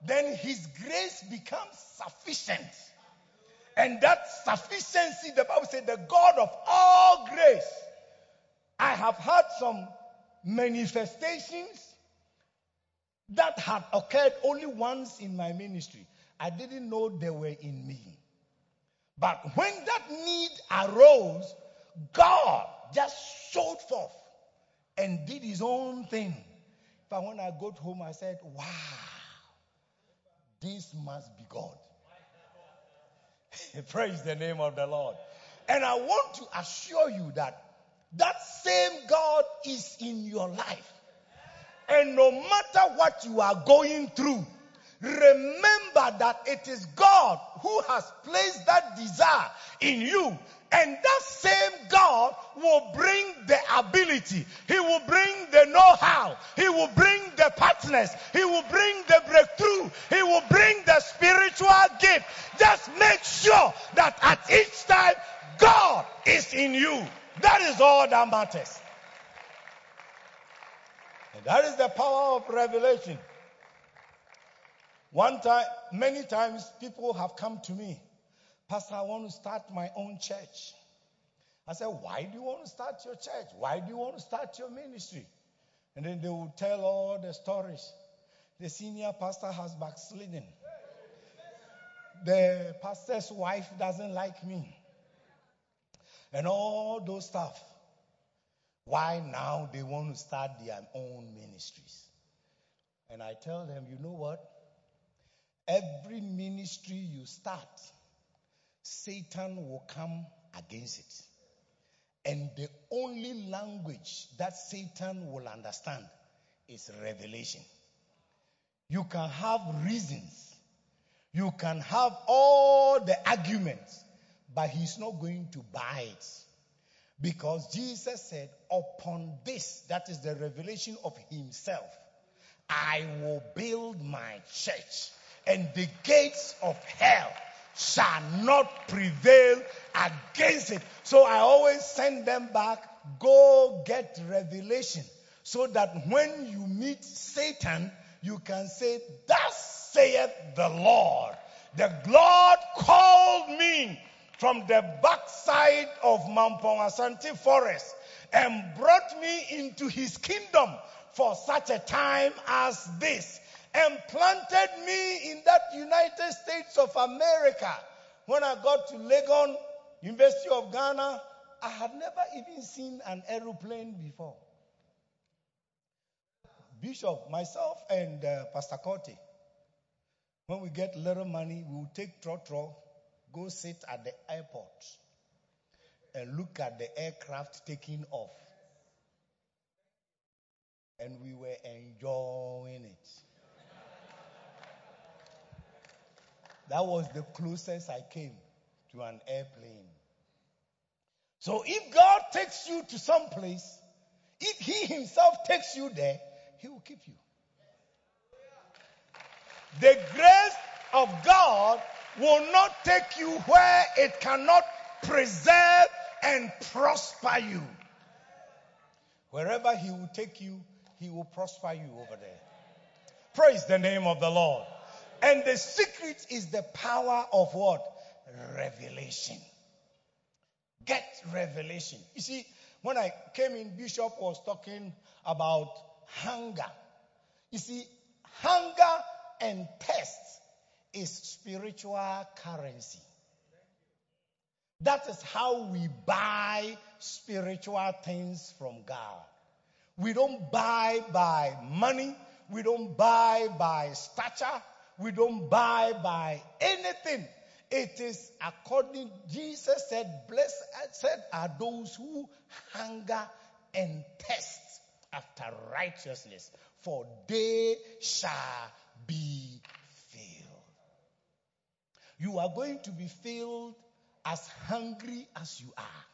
then His grace becomes sufficient. And that sufficiency, the Bible said, the God of all grace. I have had some manifestations that had occurred only once in my ministry. I didn't know they were in me. But when that need arose, God just showed forth and did his own thing. But when I got home, I said, wow, this must be God. Praise the name of the Lord. And I want to assure you that that same God is in your life. And no matter what you are going through, remember that it is God who has placed that desire in you and that same God will bring the ability. He will bring the know-how. He will bring the partners. He will bring the breakthrough. He will bring the spiritual gift. Just make sure that at each time God is in you. That is all that matters. And that is the power of revelation. One time, many times people have come to me Pastor, I want to start my own church. I said, Why do you want to start your church? Why do you want to start your ministry? And then they will tell all the stories. The senior pastor has backslidden. The pastor's wife doesn't like me. And all those stuff. Why now they want to start their own ministries? And I tell them, you know what? Every ministry you start, Satan will come against it. And the only language that Satan will understand is revelation. You can have reasons. You can have all the arguments, but he's not going to buy it. Because Jesus said, upon this, that is the revelation of himself, I will build my church and the gates of hell shall not prevail against it. So I always send them back, go get revelation. So that when you meet Satan, you can say, Thus saith the Lord. The Lord called me from the backside of Mampong Asante forest and brought me into his kingdom for such a time as this and planted me in that United States of America. When I got to Legon, University of Ghana, I had never even seen an aeroplane before. Bishop, myself, and uh, Pastor Corte, when we get little money, we will take Trotro, go sit at the airport, and look at the aircraft taking off. And we were enjoying it. That was the closest I came to an airplane. So if God takes you to some place, if He Himself takes you there, He will keep you. The grace of God will not take you where it cannot preserve and prosper you. Wherever He will take you, He will prosper you over there. Praise the name of the Lord. And the secret is the power of what? Revelation. Get revelation. You see, when I came in, Bishop was talking about hunger. You see, hunger and thirst is spiritual currency. That is how we buy spiritual things from God. We don't buy by money. We don't buy by stature. We don't buy by anything. It is according, Jesus said, blessed said are those who hunger and thirst after righteousness, for they shall be filled. You are going to be filled as hungry as you are.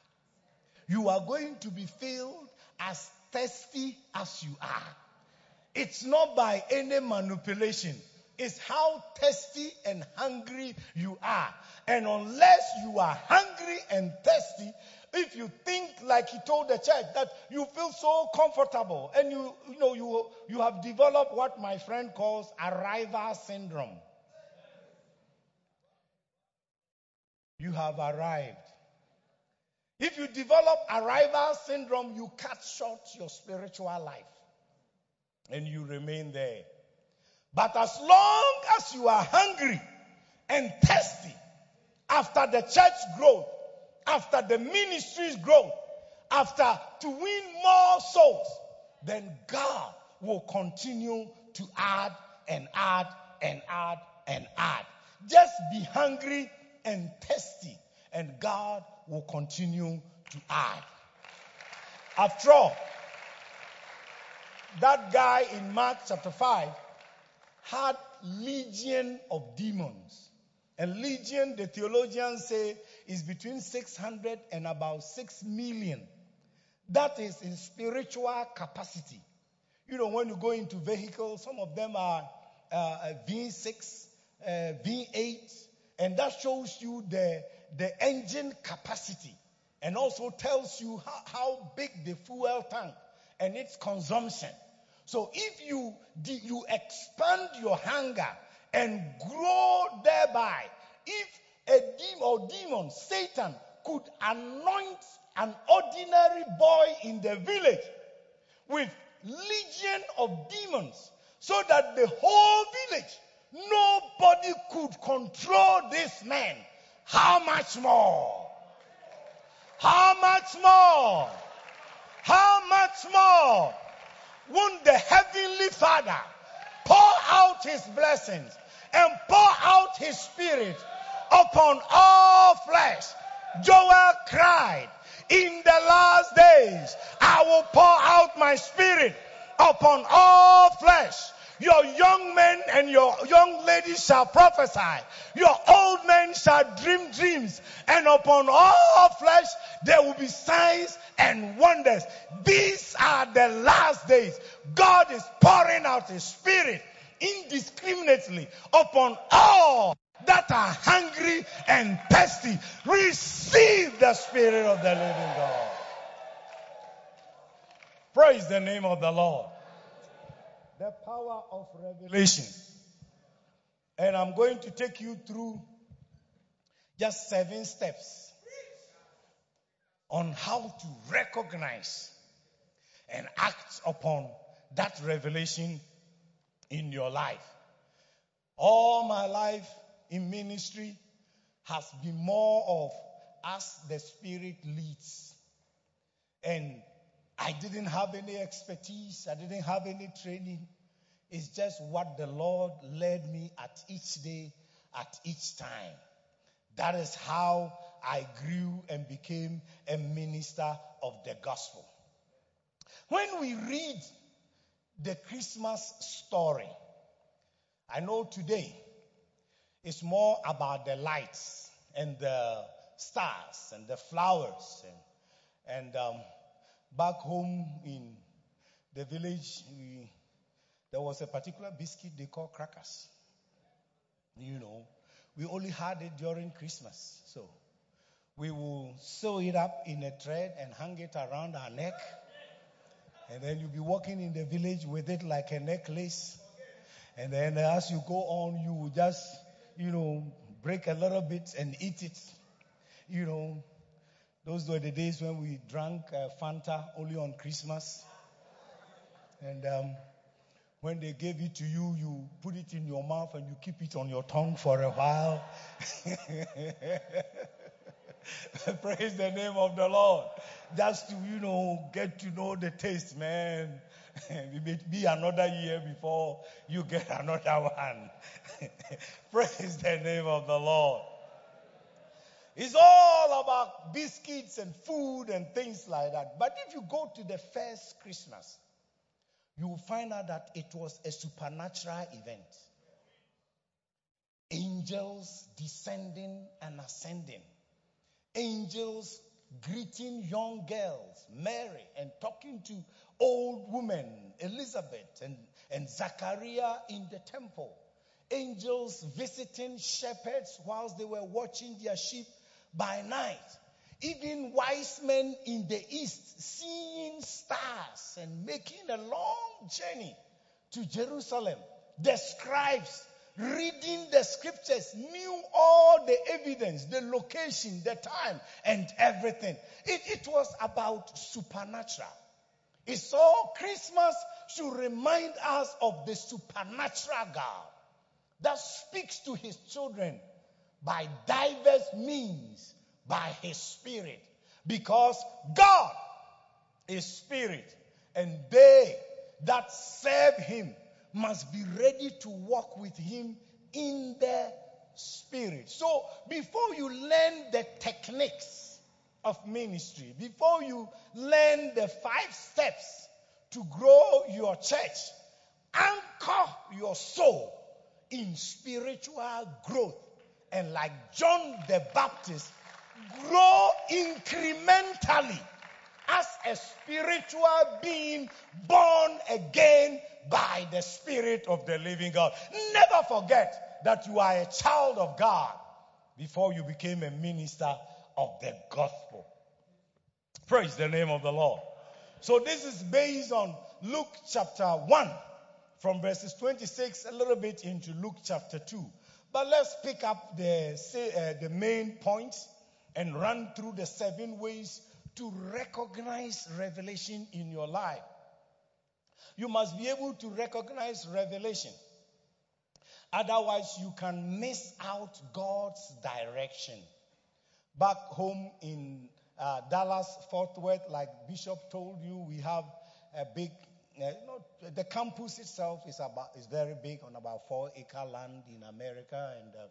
You are going to be filled as thirsty as you are. It's not by any manipulation. It's how thirsty and hungry you are. And unless you are hungry and thirsty, if you think like he told the church that you feel so comfortable and you you know you you have developed what my friend calls arrival syndrome. You have arrived. If you develop arrival syndrome you cut short your spiritual life and you remain there but as long as you are hungry and thirsty after the church growth after the ministry's growth, after to win more souls, then God will continue to add and add and add and add. Just be hungry and thirsty, and God will continue to add. After all, that guy in Mark chapter 5 had legion of demons. And legion, the theologians say, is between 600 and about 6 million. That is in spiritual capacity. You know, when you go into vehicles, some of them are uh, V6, uh, V8, and that shows you the, the engine capacity and also tells you how, how big the fuel tank and its consumption. So if you, you expand your hunger and grow thereby, if a demon or demon, Satan, could anoint an ordinary boy in the village with legion of demons so that the whole village, nobody could control this man. How much more? How much more? How much more? Won't the heavenly Father pour out his blessings and pour out his spirit upon all flesh. Joel cried, in the last days, I will pour out my spirit upon all flesh. Your young men and your young ladies shall prophesy. Your old men shall dream dreams. And upon all flesh there will be signs and wonders. These are the last days. God is pouring out His Spirit indiscriminately upon all that are hungry and thirsty, receive the Spirit of the living God. Praise the name of the Lord. The power of revelation. And I'm going to take you through just seven steps on how to recognize and act upon that revelation in your life. All my life, in ministry has been more of as the Spirit leads. And I didn't have any expertise, I didn't have any training. It's just what the Lord led me at each day, at each time. That is how I grew and became a minister of the gospel. When we read the Christmas story, I know today it's more about the lights and the stars and the flowers. And, and um, back home in the village, we, there was a particular biscuit they call crackers. You know, we only had it during Christmas. So we will sew it up in a thread and hang it around our neck. And then you'll be walking in the village with it like a necklace. And then as you go on, you will just you know, break a little bit and eat it. You know, those were the days when we drank uh, Fanta only on Christmas. And um, when they gave it to you, you put it in your mouth and you keep it on your tongue for a while. Praise the name of the Lord. Just to, you know, get to know the taste, man. it may be another year before you get another one. Praise the name of the Lord. It's all about biscuits and food and things like that. But if you go to the first Christmas, you will find out that it was a supernatural event. Angels descending and ascending. Angels greeting young girls, Mary, and talking to old women, Elizabeth and, and Zachariah in the temple. Angels visiting shepherds whilst they were watching their sheep by night. Even wise men in the east seeing stars and making a long journey to Jerusalem. The scribes reading the scriptures knew all the evidence, the location, the time, and everything. It, it was about supernatural. It's all Christmas should remind us of the supernatural God that speaks to his children by diverse means by his spirit because God is spirit and they that serve him must be ready to walk with him in the spirit. So before you learn the techniques of ministry, before you learn the five steps to grow your church, anchor your soul in spiritual growth. And like John the Baptist, grow incrementally as a spiritual being born again by the Spirit of the living God. Never forget that you are a child of God before you became a minister of the gospel. Praise the name of the Lord. So this is based on Luke chapter 1 from verses 26 a little bit into Luke chapter 2. But let's pick up the, uh, the main points and run through the seven ways to recognize revelation in your life. You must be able to recognize revelation. Otherwise, you can miss out God's direction. Back home in uh, Dallas, Fort Worth, like Bishop told you, we have a big, you know, the campus itself is about is very big on about four acre land in America, and uh,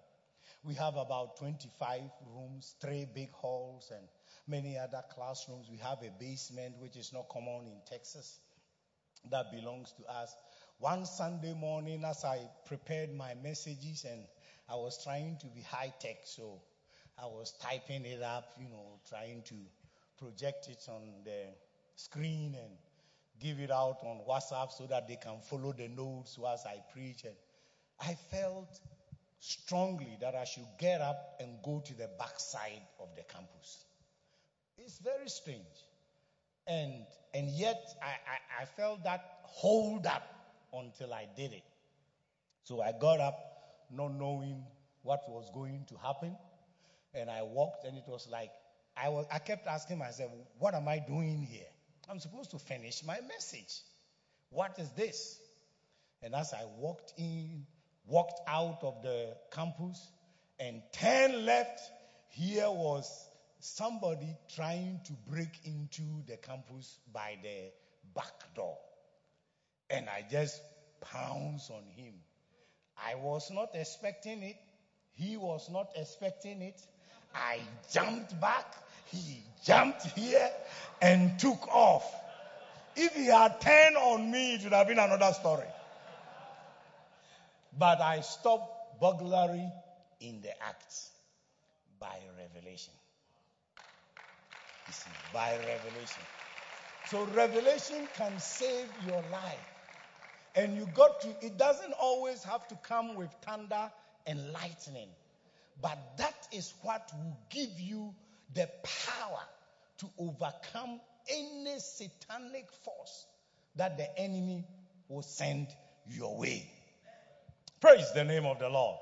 we have about 25 rooms, three big halls, and many other classrooms. We have a basement, which is not common in Texas, that belongs to us. One Sunday morning, as I prepared my messages, and I was trying to be high tech, so I was typing it up, you know, trying to project it on the screen and give it out on WhatsApp so that they can follow the notes as I preach. And I felt strongly that I should get up and go to the backside of the campus. It's very strange. And, and yet I, I, I felt that hold up until I did it. So I got up not knowing what was going to happen. And I walked and it was like, I, was, I kept asking myself, what am I doing here? I'm supposed to finish my message. What is this? And as I walked in, walked out of the campus and turned left, here was somebody trying to break into the campus by the back door. And I just pounced on him. I was not expecting it. He was not expecting it. I jumped back. He jumped here and took off. If he had turned on me, it would have been another story. But I stopped burglary in the act by revelation. You see, by revelation. So revelation can save your life. And you got to, it doesn't always have to come with thunder and lightning. But that is what will give you the power to overcome any satanic force that the enemy will send your way. Praise the name of the Lord.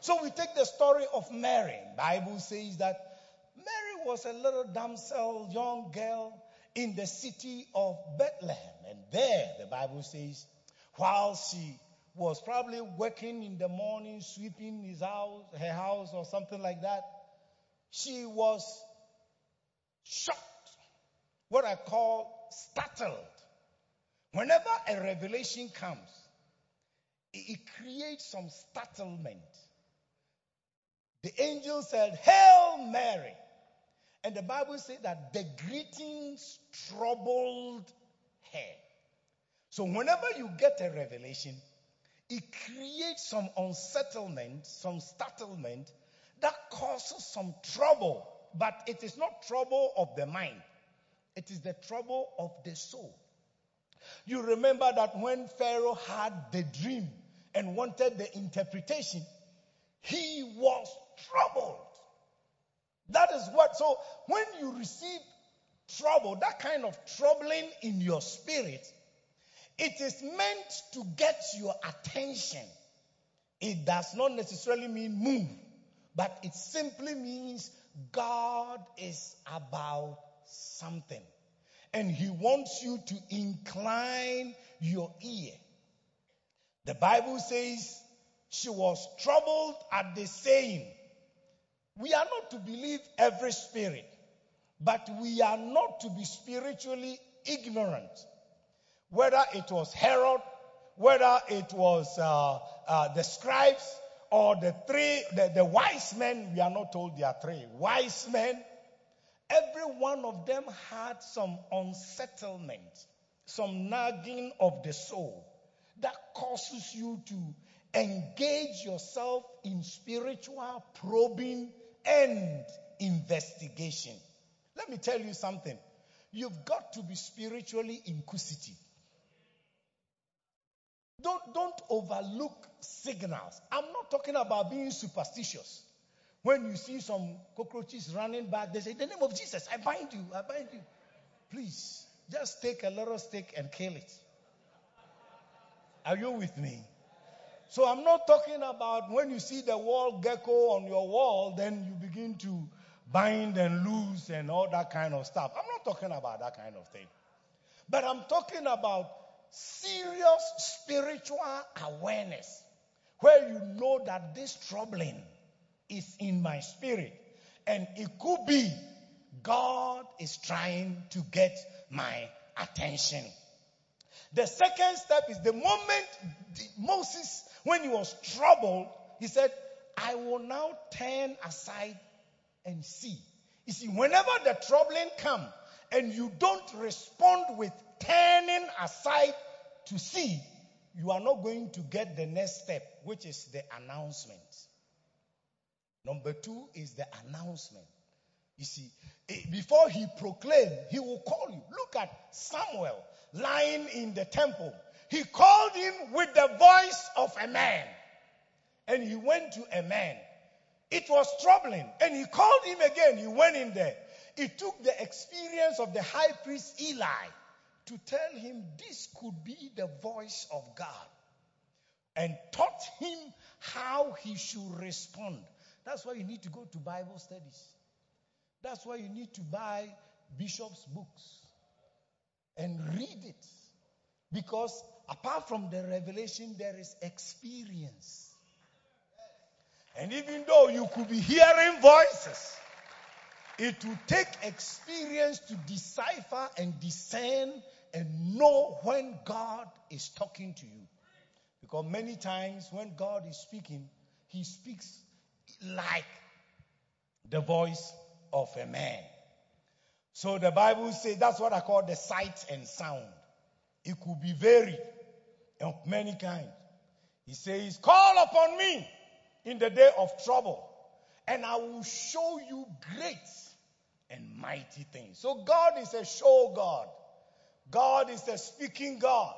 So we take the story of Mary. Bible says that Mary was a little damsel, young girl in the city of Bethlehem. And there, the Bible says, while she was probably working in the morning, sweeping his house, her house, or something like that, she was shocked, what I call startled. Whenever a revelation comes, it, creates some startlement. The angel said, Hail Mary. And the Bible said that the greetings troubled her. So whenever you get a revelation, it creates some unsettlement, some startlement that causes some trouble. But it is not trouble of the mind. It is the trouble of the soul. You remember that when Pharaoh had the dream and wanted the interpretation, he was troubled. That is what, so when you receive trouble, that kind of troubling in your spirit, it is meant to get your attention. It does not necessarily mean move, but it simply means God is about something. And He wants you to incline your ear. The Bible says she was troubled at the saying. We are not to believe every spirit, but we are not to be spiritually ignorant. Whether it was Herod, whether it was uh, uh, the scribes, or the three, the, the wise men, we are not told there are three wise men. Every one of them had some unsettlement, some nagging of the soul that causes you to engage yourself in spiritual probing and investigation. Let me tell you something. You've got to be spiritually inquisitive. Don't, don't overlook signals. I'm not talking about being superstitious. When you see some cockroaches running back, they say, In the name of Jesus, I bind you, I bind you. Please, just take a little stick and kill it. Are you with me? So I'm not talking about when you see the wall gecko on your wall, then you begin to bind and loose and all that kind of stuff. I'm not talking about that kind of thing. But I'm talking about serious spiritual awareness where you know that this troubling is in my spirit and it could be God is trying to get my attention. The second step is the moment Moses, when he was troubled, he said, I will now turn aside and see. You see, whenever the troubling come and you don't respond with turning aside to see, you are not going to get the next step, which is the announcement. Number two is the announcement. You see, eh, before he proclaimed, he will call you. Look at Samuel lying in the temple. He called him with the voice of a man. And he went to a man. It was troubling. And he called him again. He went in there. It took the experience of the high priest Eli to tell him this could be the voice of God and taught him how he should respond. That's why you need to go to Bible studies. That's why you need to buy Bishop's books and read it. Because apart from the revelation, there is experience. And even though you could be hearing voices, it will take experience to decipher and discern and know when God is talking to you. Because many times when God is speaking, He speaks like the voice of a man. So the Bible says that's what I call the sight and sound. It could be varied of many kinds. He says, Call upon me in the day of trouble, and I will show you great and mighty things. So God is a show God. God is a speaking God.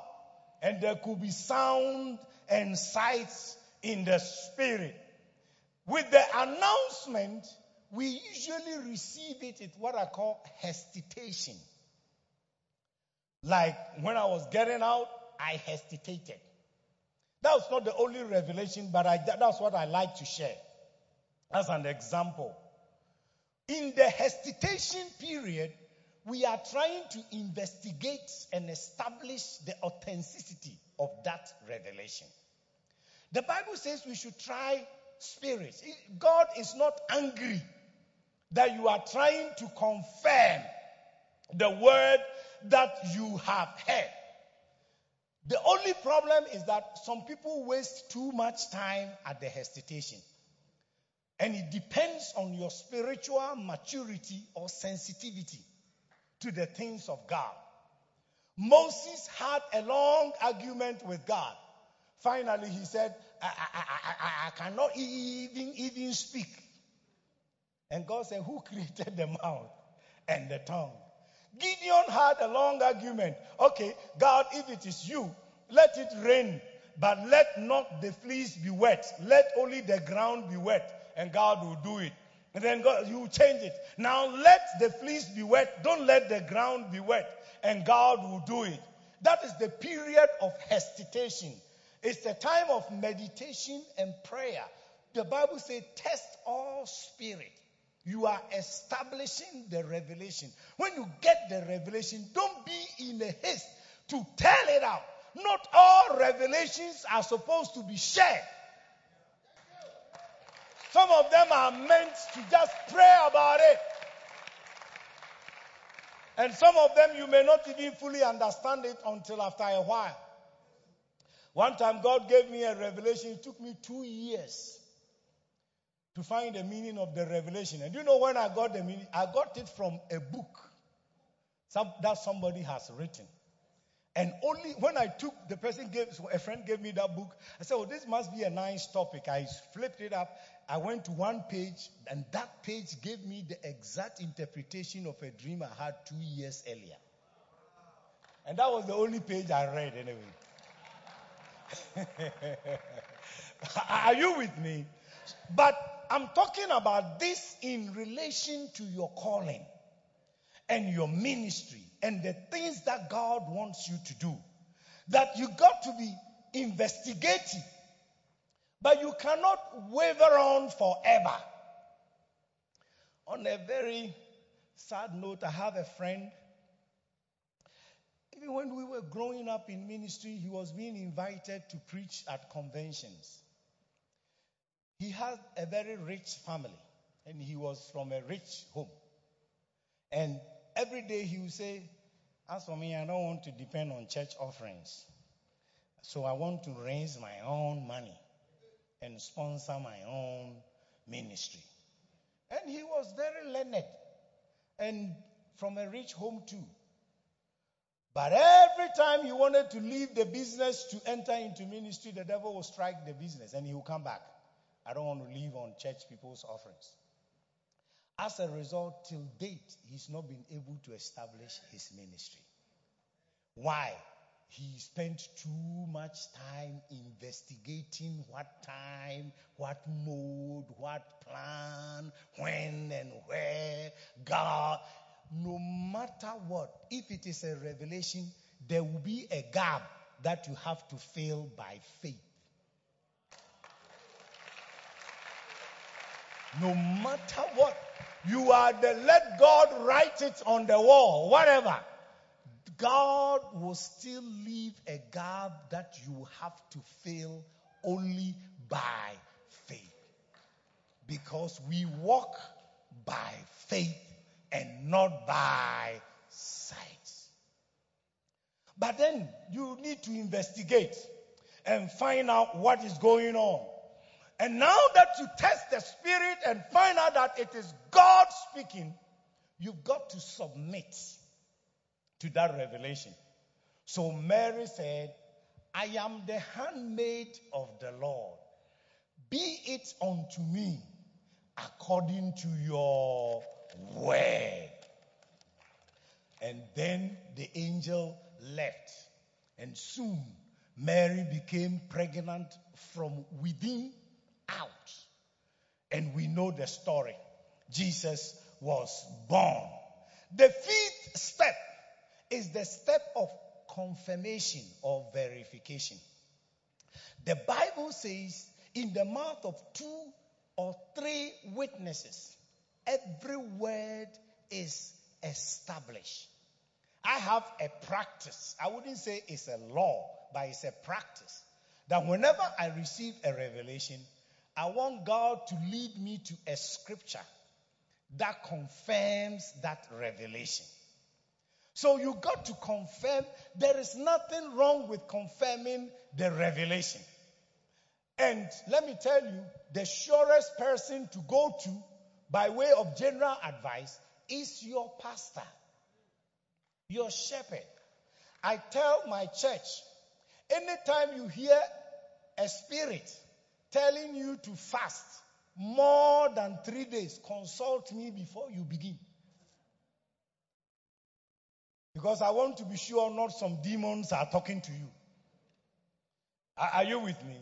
And there could be sound and sights in the spirit. With the announcement, we usually receive it at what I call hesitation. Like when I was getting out, I hesitated. That was not the only revelation, but I, that's what I like to share as an example. In the hesitation period, we are trying to investigate and establish the authenticity of that revelation. The Bible says we should try spirits. God is not angry that you are trying to confirm the word that you have heard. The only problem is that some people waste too much time at the hesitation. And it depends on your spiritual maturity or sensitivity to the things of God. Moses had a long argument with God. Finally, he said, I, I, I, I, cannot even, even speak. And God said, Who created the mouth and the tongue? Gideon had a long argument. Okay, God, if it is you, let it rain, but let not the fleece be wet. Let only the ground be wet, and God will do it. And then God, you change it. Now let the fleece be wet. Don't let the ground be wet, and God will do it. That is the period of hesitation. It's the time of meditation and prayer. The Bible says, test all spirit you are establishing the revelation. When you get the revelation, don't be in a haste to tell it out. Not all revelations are supposed to be shared. Some of them are meant to just pray about it. And some of them you may not even fully understand it until after a while. One time God gave me a revelation, it took me two years to find the meaning of the revelation. And you know when I got the meaning? I got it from a book that somebody has written. And only when I took the person gave a friend gave me that book, I said, "Oh, this must be a nice topic." I flipped it up. I went to one page, and that page gave me the exact interpretation of a dream I had two years earlier. And that was the only page I read anyway. Are you with me? But I'm talking about this in relation to your calling and your ministry and the things that God wants you to do. That you got to be investigative, but you cannot waver on forever. On a very sad note, I have a friend. Even when we were growing up in ministry, he was being invited to preach at conventions. He had a very rich family and he was from a rich home. And every day he would say, As for me, I don't want to depend on church offerings. So I want to raise my own money and sponsor my own ministry. And he was very learned and from a rich home too. But every time he wanted to leave the business to enter into ministry, the devil will strike the business and he will come back. I don't want to live on church people's offerings. As a result, till date, he's not been able to establish his ministry. Why? He spent too much time investigating what time, what mode, what plan, when and where, God. No matter what, if it is a revelation, there will be a gap that you have to fill by faith. No matter what, you are the let God write it on the wall, whatever. God will still leave a gap that you have to fill only by faith. Because we walk by faith and not by sight. But then you need to investigate and find out what is going on. And now that you test the spirit and find out that it is God speaking, you've got to submit to that revelation. So Mary said, I am the handmaid of the Lord. Be it unto me according to your word. And then the angel left. And soon Mary became pregnant from within out. And we know the story. Jesus was born. The fifth step is the step of confirmation or verification. The Bible says, in the mouth of two or three witnesses, every word is established. I have a practice. I wouldn't say it's a law, but it's a practice. That whenever I receive a revelation, I want God to lead me to a scripture that confirms that revelation. So you got to confirm. There is nothing wrong with confirming the revelation. And let me tell you, the surest person to go to by way of general advice is your pastor, your shepherd. I tell my church, anytime you hear a spirit telling you to fast more than three days, consult me before you begin. Because I want to be sure not some demons are talking to you. Are, are you with me?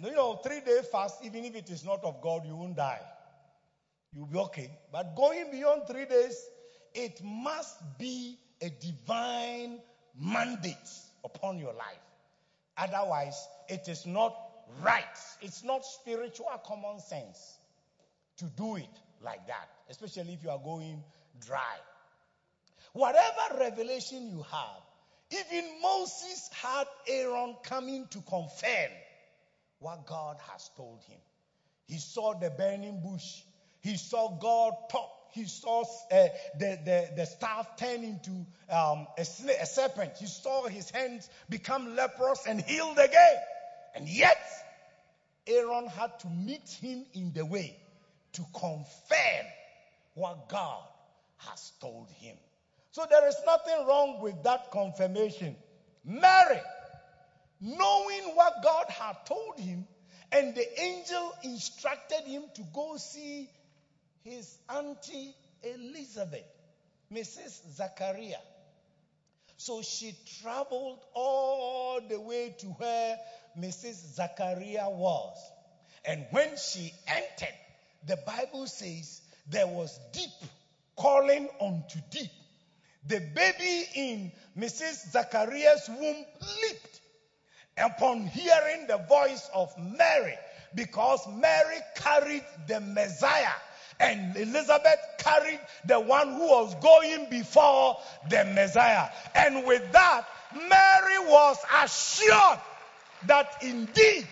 You know, three day fast, even if it is not of God, you won't die. You'll be okay. But going beyond three days, it must be a divine mandate upon your life. Otherwise, it is not right. It's not spiritual common sense to do it like that, especially if you are going dry. Whatever revelation you have, even Moses had Aaron coming to confirm what God has told him. He saw the burning bush. He saw God talk. He saw uh, the, the, the staff turn into um, a, a serpent. He saw his hands become leprous and healed again. And yet, Aaron had to meet him in the way to confirm what God has told him. So there is nothing wrong with that confirmation. Mary, knowing what God had told him, and the angel instructed him to go see his auntie Elizabeth, Mrs. Zachariah. So she traveled all the way to where Mrs. Zachariah was. And when she entered, the Bible says there was deep calling unto deep. The baby in Mrs. Zachariah's womb leaped upon hearing the voice of Mary because Mary carried the Messiah and Elizabeth carried the one who was going before the Messiah. And with that, Mary was assured that indeed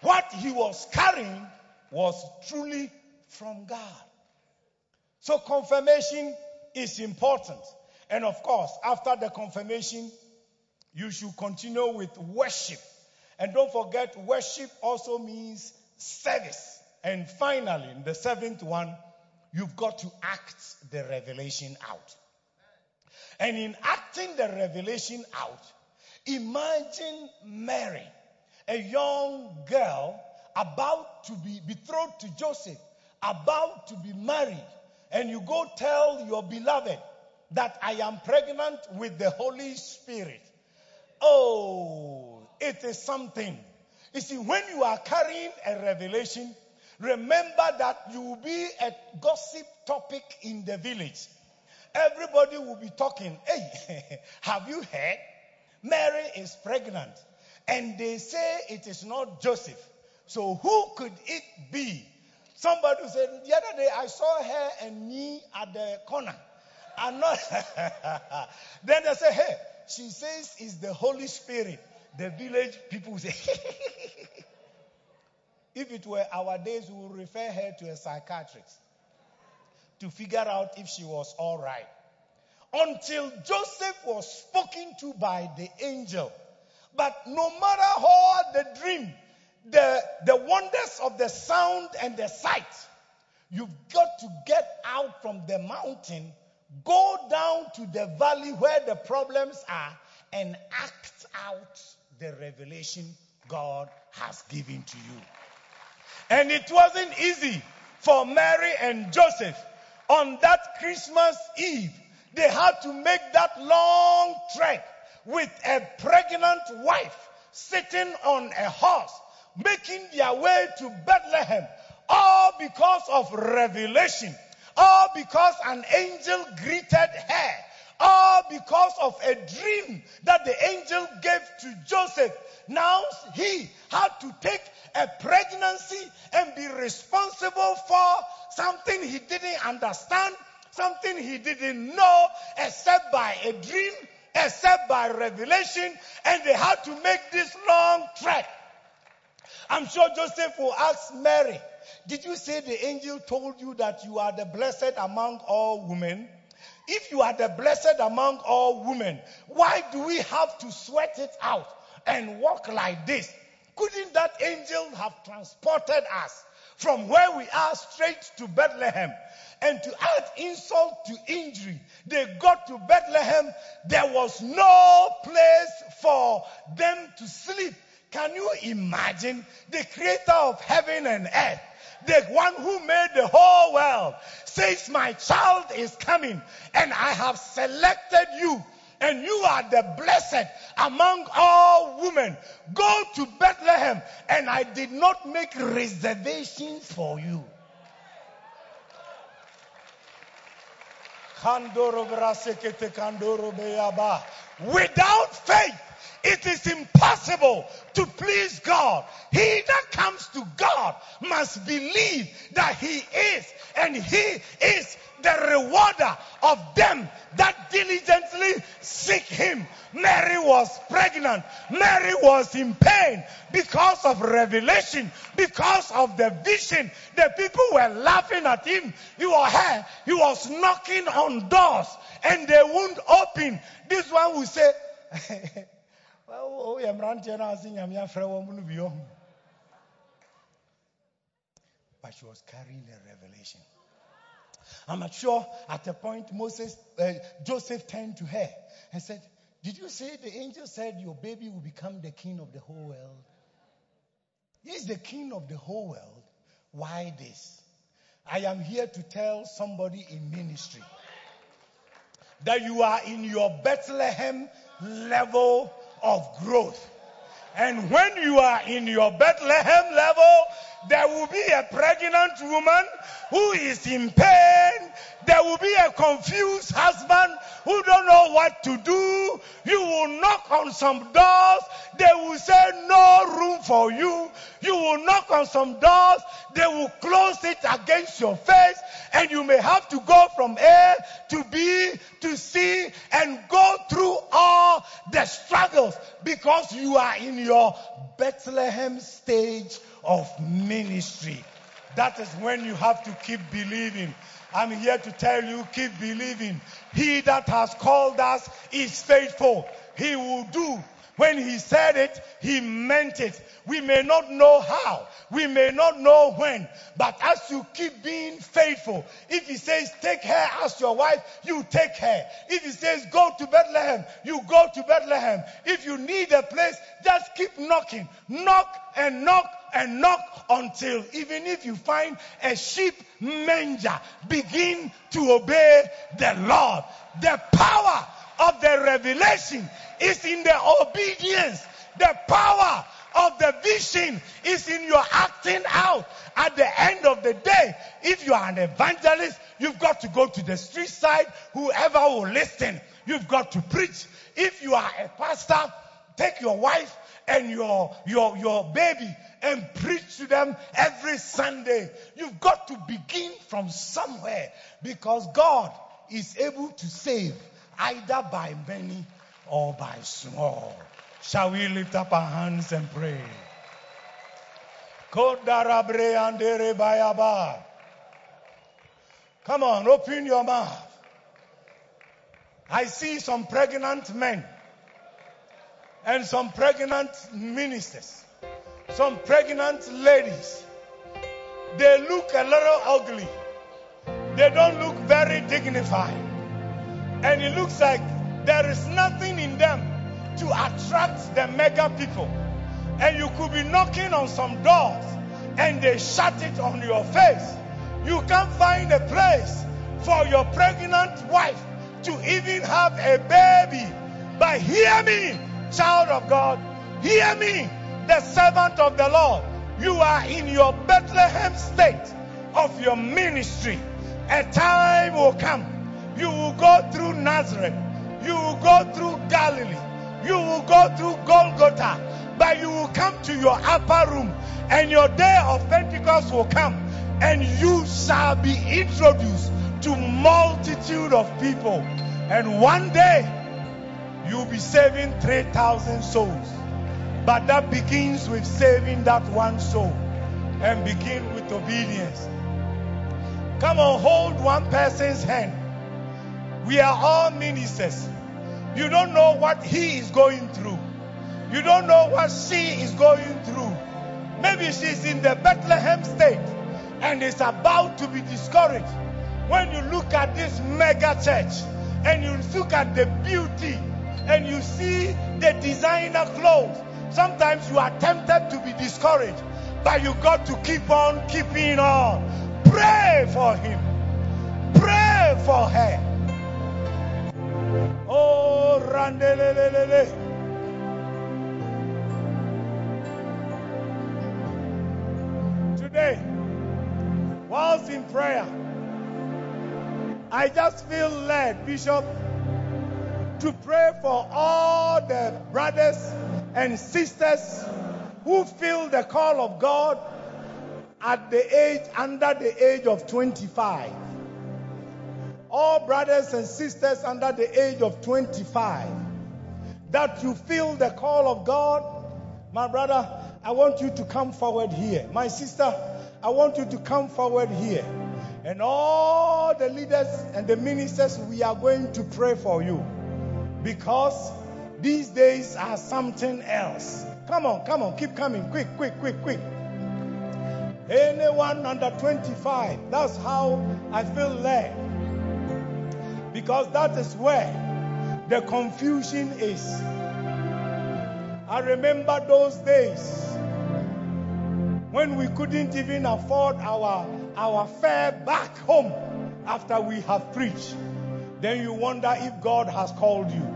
what he was carrying was truly from God. So confirmation is important. And of course, after the confirmation, you should continue with worship. And don't forget, worship also means service. And finally, the seventh one, you've got to act the revelation out. And in acting the revelation out, imagine Mary, a young girl about to be betrothed to Joseph, about to be married, and you go tell your beloved that I am pregnant with the Holy Spirit. Oh, it is something. You see, when you are carrying a revelation, remember that you will be a gossip topic in the village. Everybody will be talking. Hey, have you heard? Mary is pregnant. And they say it is not Joseph. So who could it be? Somebody said, the other day I saw her and me at the corner. I'm not. then they say, hey, she says it's the Holy Spirit. The village people say, if it were our days, we would refer her to a psychiatrist to figure out if she was all right. Until Joseph was spoken to by the angel. But no matter how the dream, the, the wonders of the sound and the sight. You've got to get out from the mountain, go down to the valley where the problems are, and act out the revelation God has given to you. And it wasn't easy for Mary and Joseph on that Christmas Eve. They had to make that long trek with a pregnant wife sitting on a horse making their way to Bethlehem, all because of revelation, all because an angel greeted her, all because of a dream that the angel gave to Joseph. Now he had to take a pregnancy and be responsible for something he didn't understand, something he didn't know, except by a dream, except by revelation, and they had to make this long trek. I'm sure Joseph will ask Mary, Did you say the angel told you that you are the blessed among all women? If you are the blessed among all women, why do we have to sweat it out and walk like this? Couldn't that angel have transported us from where we are straight to Bethlehem? And to add insult to injury, they got to Bethlehem. There was no place for them to sleep. Can you imagine the creator of heaven and earth? The one who made the whole world says, My child is coming, and I have selected you, and you are the blessed among all women. Go to Bethlehem, and I did not make reservations for you. Without faith, it is impossible to please God. He that comes to God must believe that He is, and He is the rewarder of them that diligently seek Him. Mary was pregnant. Mary was in pain because of revelation, because of the vision. The people were laughing at him. He was, he was knocking on doors and they wouldn't open. This one will say, but she was carrying a revelation. I'm not sure at a point Moses, uh, Joseph turned to her and said, Did you say the angel said your baby will become the king of the whole world? He's the king of the whole world. Why this? I am here to tell somebody in ministry that you are in your Bethlehem level of growth. And when you are in your Bethlehem level, there will be a pregnant woman who is in pain. There will be a confused husband who don't know what to do. You will knock on some doors. They will say no room for you. You will knock on some doors. They will close it against your face and you may have to go from A to B to C and go through all the struggles because you are in your Bethlehem stage of ministry. That is when you have to keep believing. I'm here to tell you, keep believing. He that has called us is faithful. He will do. When he said it, he meant it. We may not know how. We may not know when. But as you keep being faithful, if he says take her as your wife, you take her. If he says go to Bethlehem, you go to Bethlehem. If you need a place, just keep knocking. Knock and knock and knock until even if you find a sheep manger, begin to obey the Lord. The power of the revelation is in the obedience. The power of the vision is in your acting out. At the end of the day, if you are an evangelist, you've got to go to the street side. Whoever will listen, you've got to preach. If you are a pastor, take your wife and your, your, your baby and preach to them every Sunday. You've got to begin from somewhere because God is able to save either by many or by small. Shall we lift up our hands and pray? Come on, open your mouth. I see some pregnant men and some pregnant ministers, some pregnant ladies. They look a little ugly. They don't look very dignified. And it looks like there is nothing in them to attract the mega people. And you could be knocking on some doors and they shut it on your face. You can't find a place for your pregnant wife to even have a baby. But hear me, child of God. Hear me, the servant of the Lord. You are in your Bethlehem state of your ministry. A time will come. You will go through Nazareth. You will go through Galilee. You will go through Golgotha. But you will come to your upper room and your day of Pentecost will come and you shall be introduced to multitude of people. And one day you'll be saving 3,000 souls. But that begins with saving that one soul. and begin with obedience. Come on, hold one person's hand. We are all ministers. You don't know what he is going through. You don't know what she is going through. Maybe she's in the Bethlehem state and is about to be discouraged. When you look at this mega church and you look at the beauty and you see the designer clothes, sometimes you are tempted to be discouraged, but you got to keep on keeping on. Pray for him, pray for her. Oh, randelelele. Today, whilst in prayer, I just feel led, Bishop, to pray for all the brothers and sisters who feel the call of God at the age under the age of 25. All brothers and sisters under the age of 25 that you feel the call of God, my brother, I want you to come forward here. My sister, I want you to come forward here. And all the leaders and the ministers, we are going to pray for you. Because these days are something else. Come on, come on, keep coming. Quick, quick, quick, quick. Anyone under 25, that's how I feel led. Because that is where the confusion is. I remember those days when we couldn't even afford our, our fare back home after we have preached. Then you wonder if God has called you.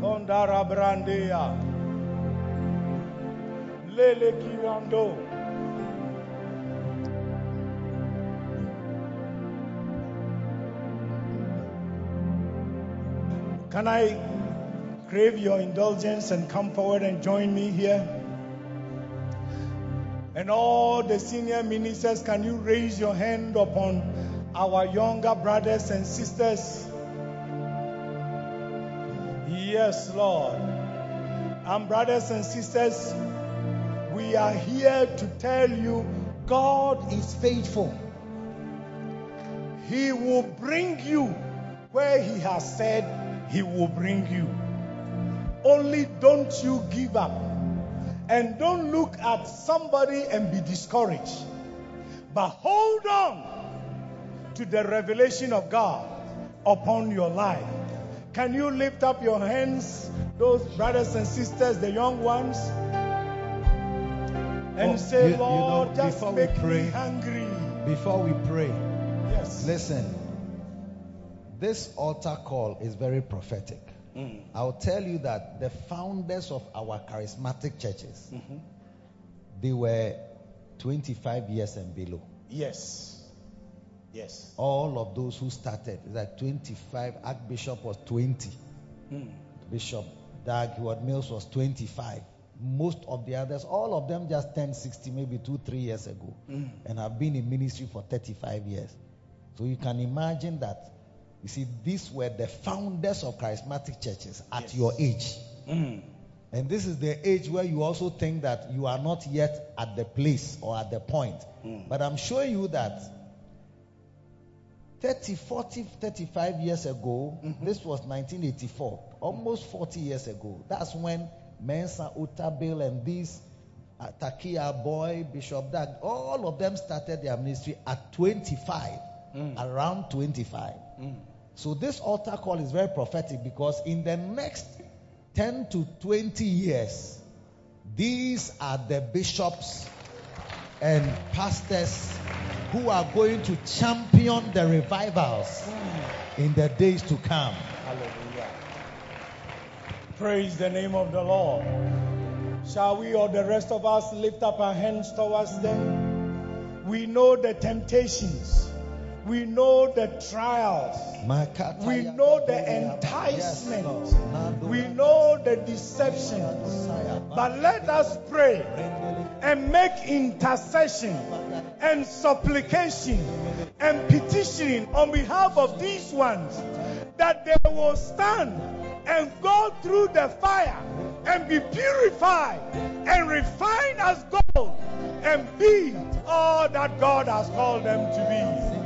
Kondara Brandea. Lele Kirando. Can I crave your indulgence and come forward and join me here? And all the senior ministers, can you raise your hand upon our younger brothers and sisters? Yes, Lord. And brothers and sisters, we are here to tell you God is faithful. He will bring you where He has said He will bring you. Only don't you give up. And don't look at somebody and be discouraged. But hold on to the revelation of God upon your life. Can you lift up your hands, those brothers and sisters, the young ones, and
Oh,
say,
you- you know,
Lord, just make
pray-
me hungry.
Before we pray,
Yes.
listen. This altar call is very prophetic.
Mm.
I'll tell you that the founders of our charismatic churches,
Mhm.
they were 25 years and below.
Yes. Yes.
All of those who started, like 25, Archbishop was 20.
Mm.
Bishop Dag Heward Mills was 25. Most of the others, all of them just turned 60, maybe two, three years ago,
Mm.
and have been in ministry for 35 years. So you can imagine that, you see, these were the founders of charismatic churches at
Yes.
your age.
Mm.
And this is the age where you also think that you are not yet at the place or at the point.
Mm.
But I'm showing you that 30, 40, 35 years ago,
Mhm.
this was 1984, almost 40 years ago. That's when Mensa Otabil and these uh, Tackie Yarboi, Bishop Dag, all of them started their ministry at 25,
Mm.
around 25.
Mm.
So this altar call is very prophetic because in the next 10 to 20 years, these are the bishops and pastors who are going to champion the revivals in the days to come.
Hallelujah. Praise the name of the Lord. Shall we or the rest of us lift up our hands towards them? We know the temptations. We know the trials. We know the enticement. We know the deceptions. But let us pray and make intercession and supplication and petitioning on behalf of these ones that they will stand and go through the fire and be purified and refined as gold and be all that God has called them to be.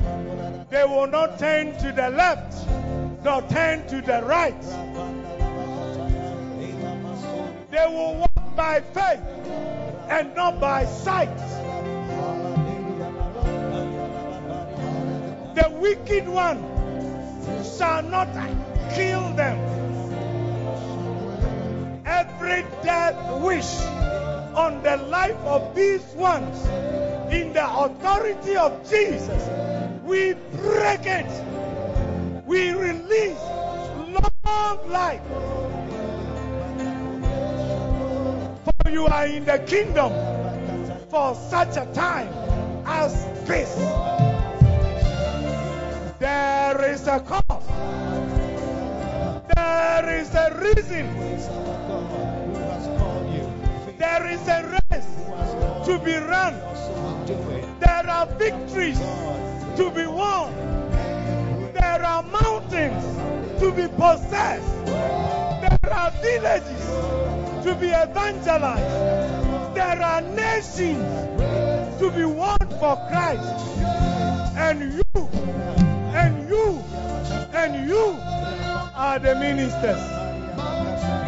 They will not turn to the left nor turn to the right. They will walk by faith and not by sight. The wicked one shall not kill them. Every death wish on the life of these ones in the authority of Jesus, we break it. We release long life. For you are in the kingdom for such a time as this. There is a cause. There is a reason. There is a race to be run. There are victories to be won. There are mountains to be possessed. There are villages to be evangelized. There are nations to be won for Christ. And you, and you, and you are the ministers.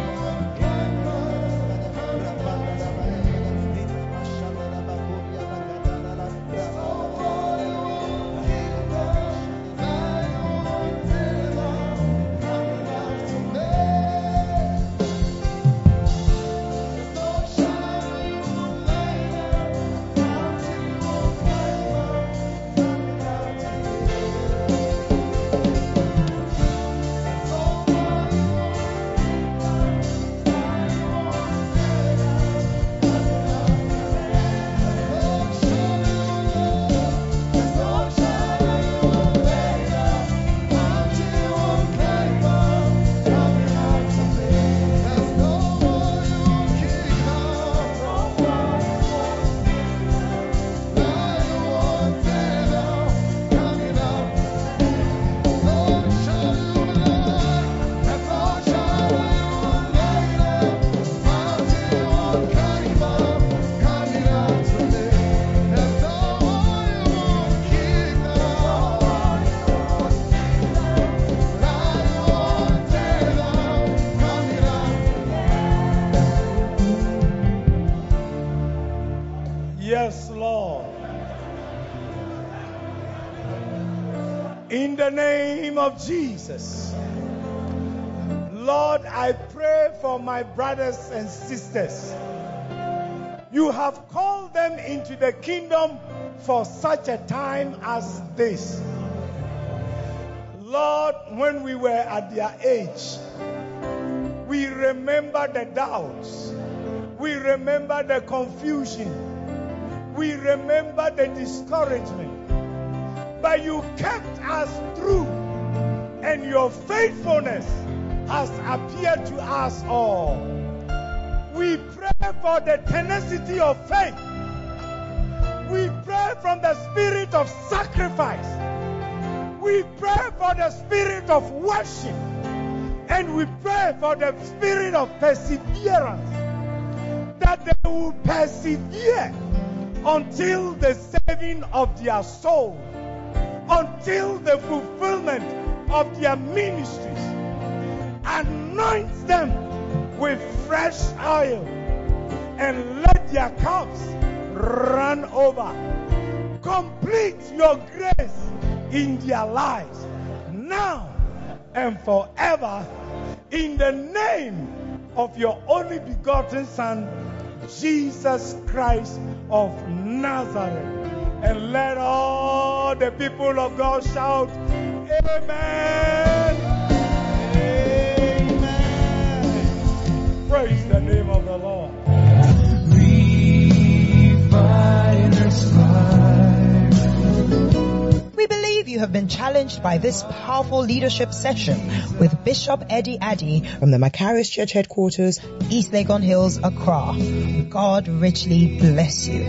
Of Jesus. Lord, I pray for my brothers and sisters. You have called them into the kingdom for such a time as this. Lord, when we were at their age, we remember the doubts, we remember the confusion, we remember the discouragement. But you kept us through, and your faithfulness has appeared to us all. We pray for the tenacity of faith. We pray from the spirit of sacrifice. We pray for the spirit of worship. And we pray for the spirit of perseverance. That they will persevere until the saving of their soul, until the fulfillment of their ministries. Anoint them with fresh oil and let their cups run over. Complete your grace in their lives now and forever in the name of your only begotten Son, Jesus Christ of Nazareth. And let all the people of God shout, Amen. Amen. Praise the name of the Lord.
We believe you have been challenged by this powerful leadership session with Bishop Eddie Addy from the Macarius Church headquarters, East Legon Hills, Accra. God richly bless you.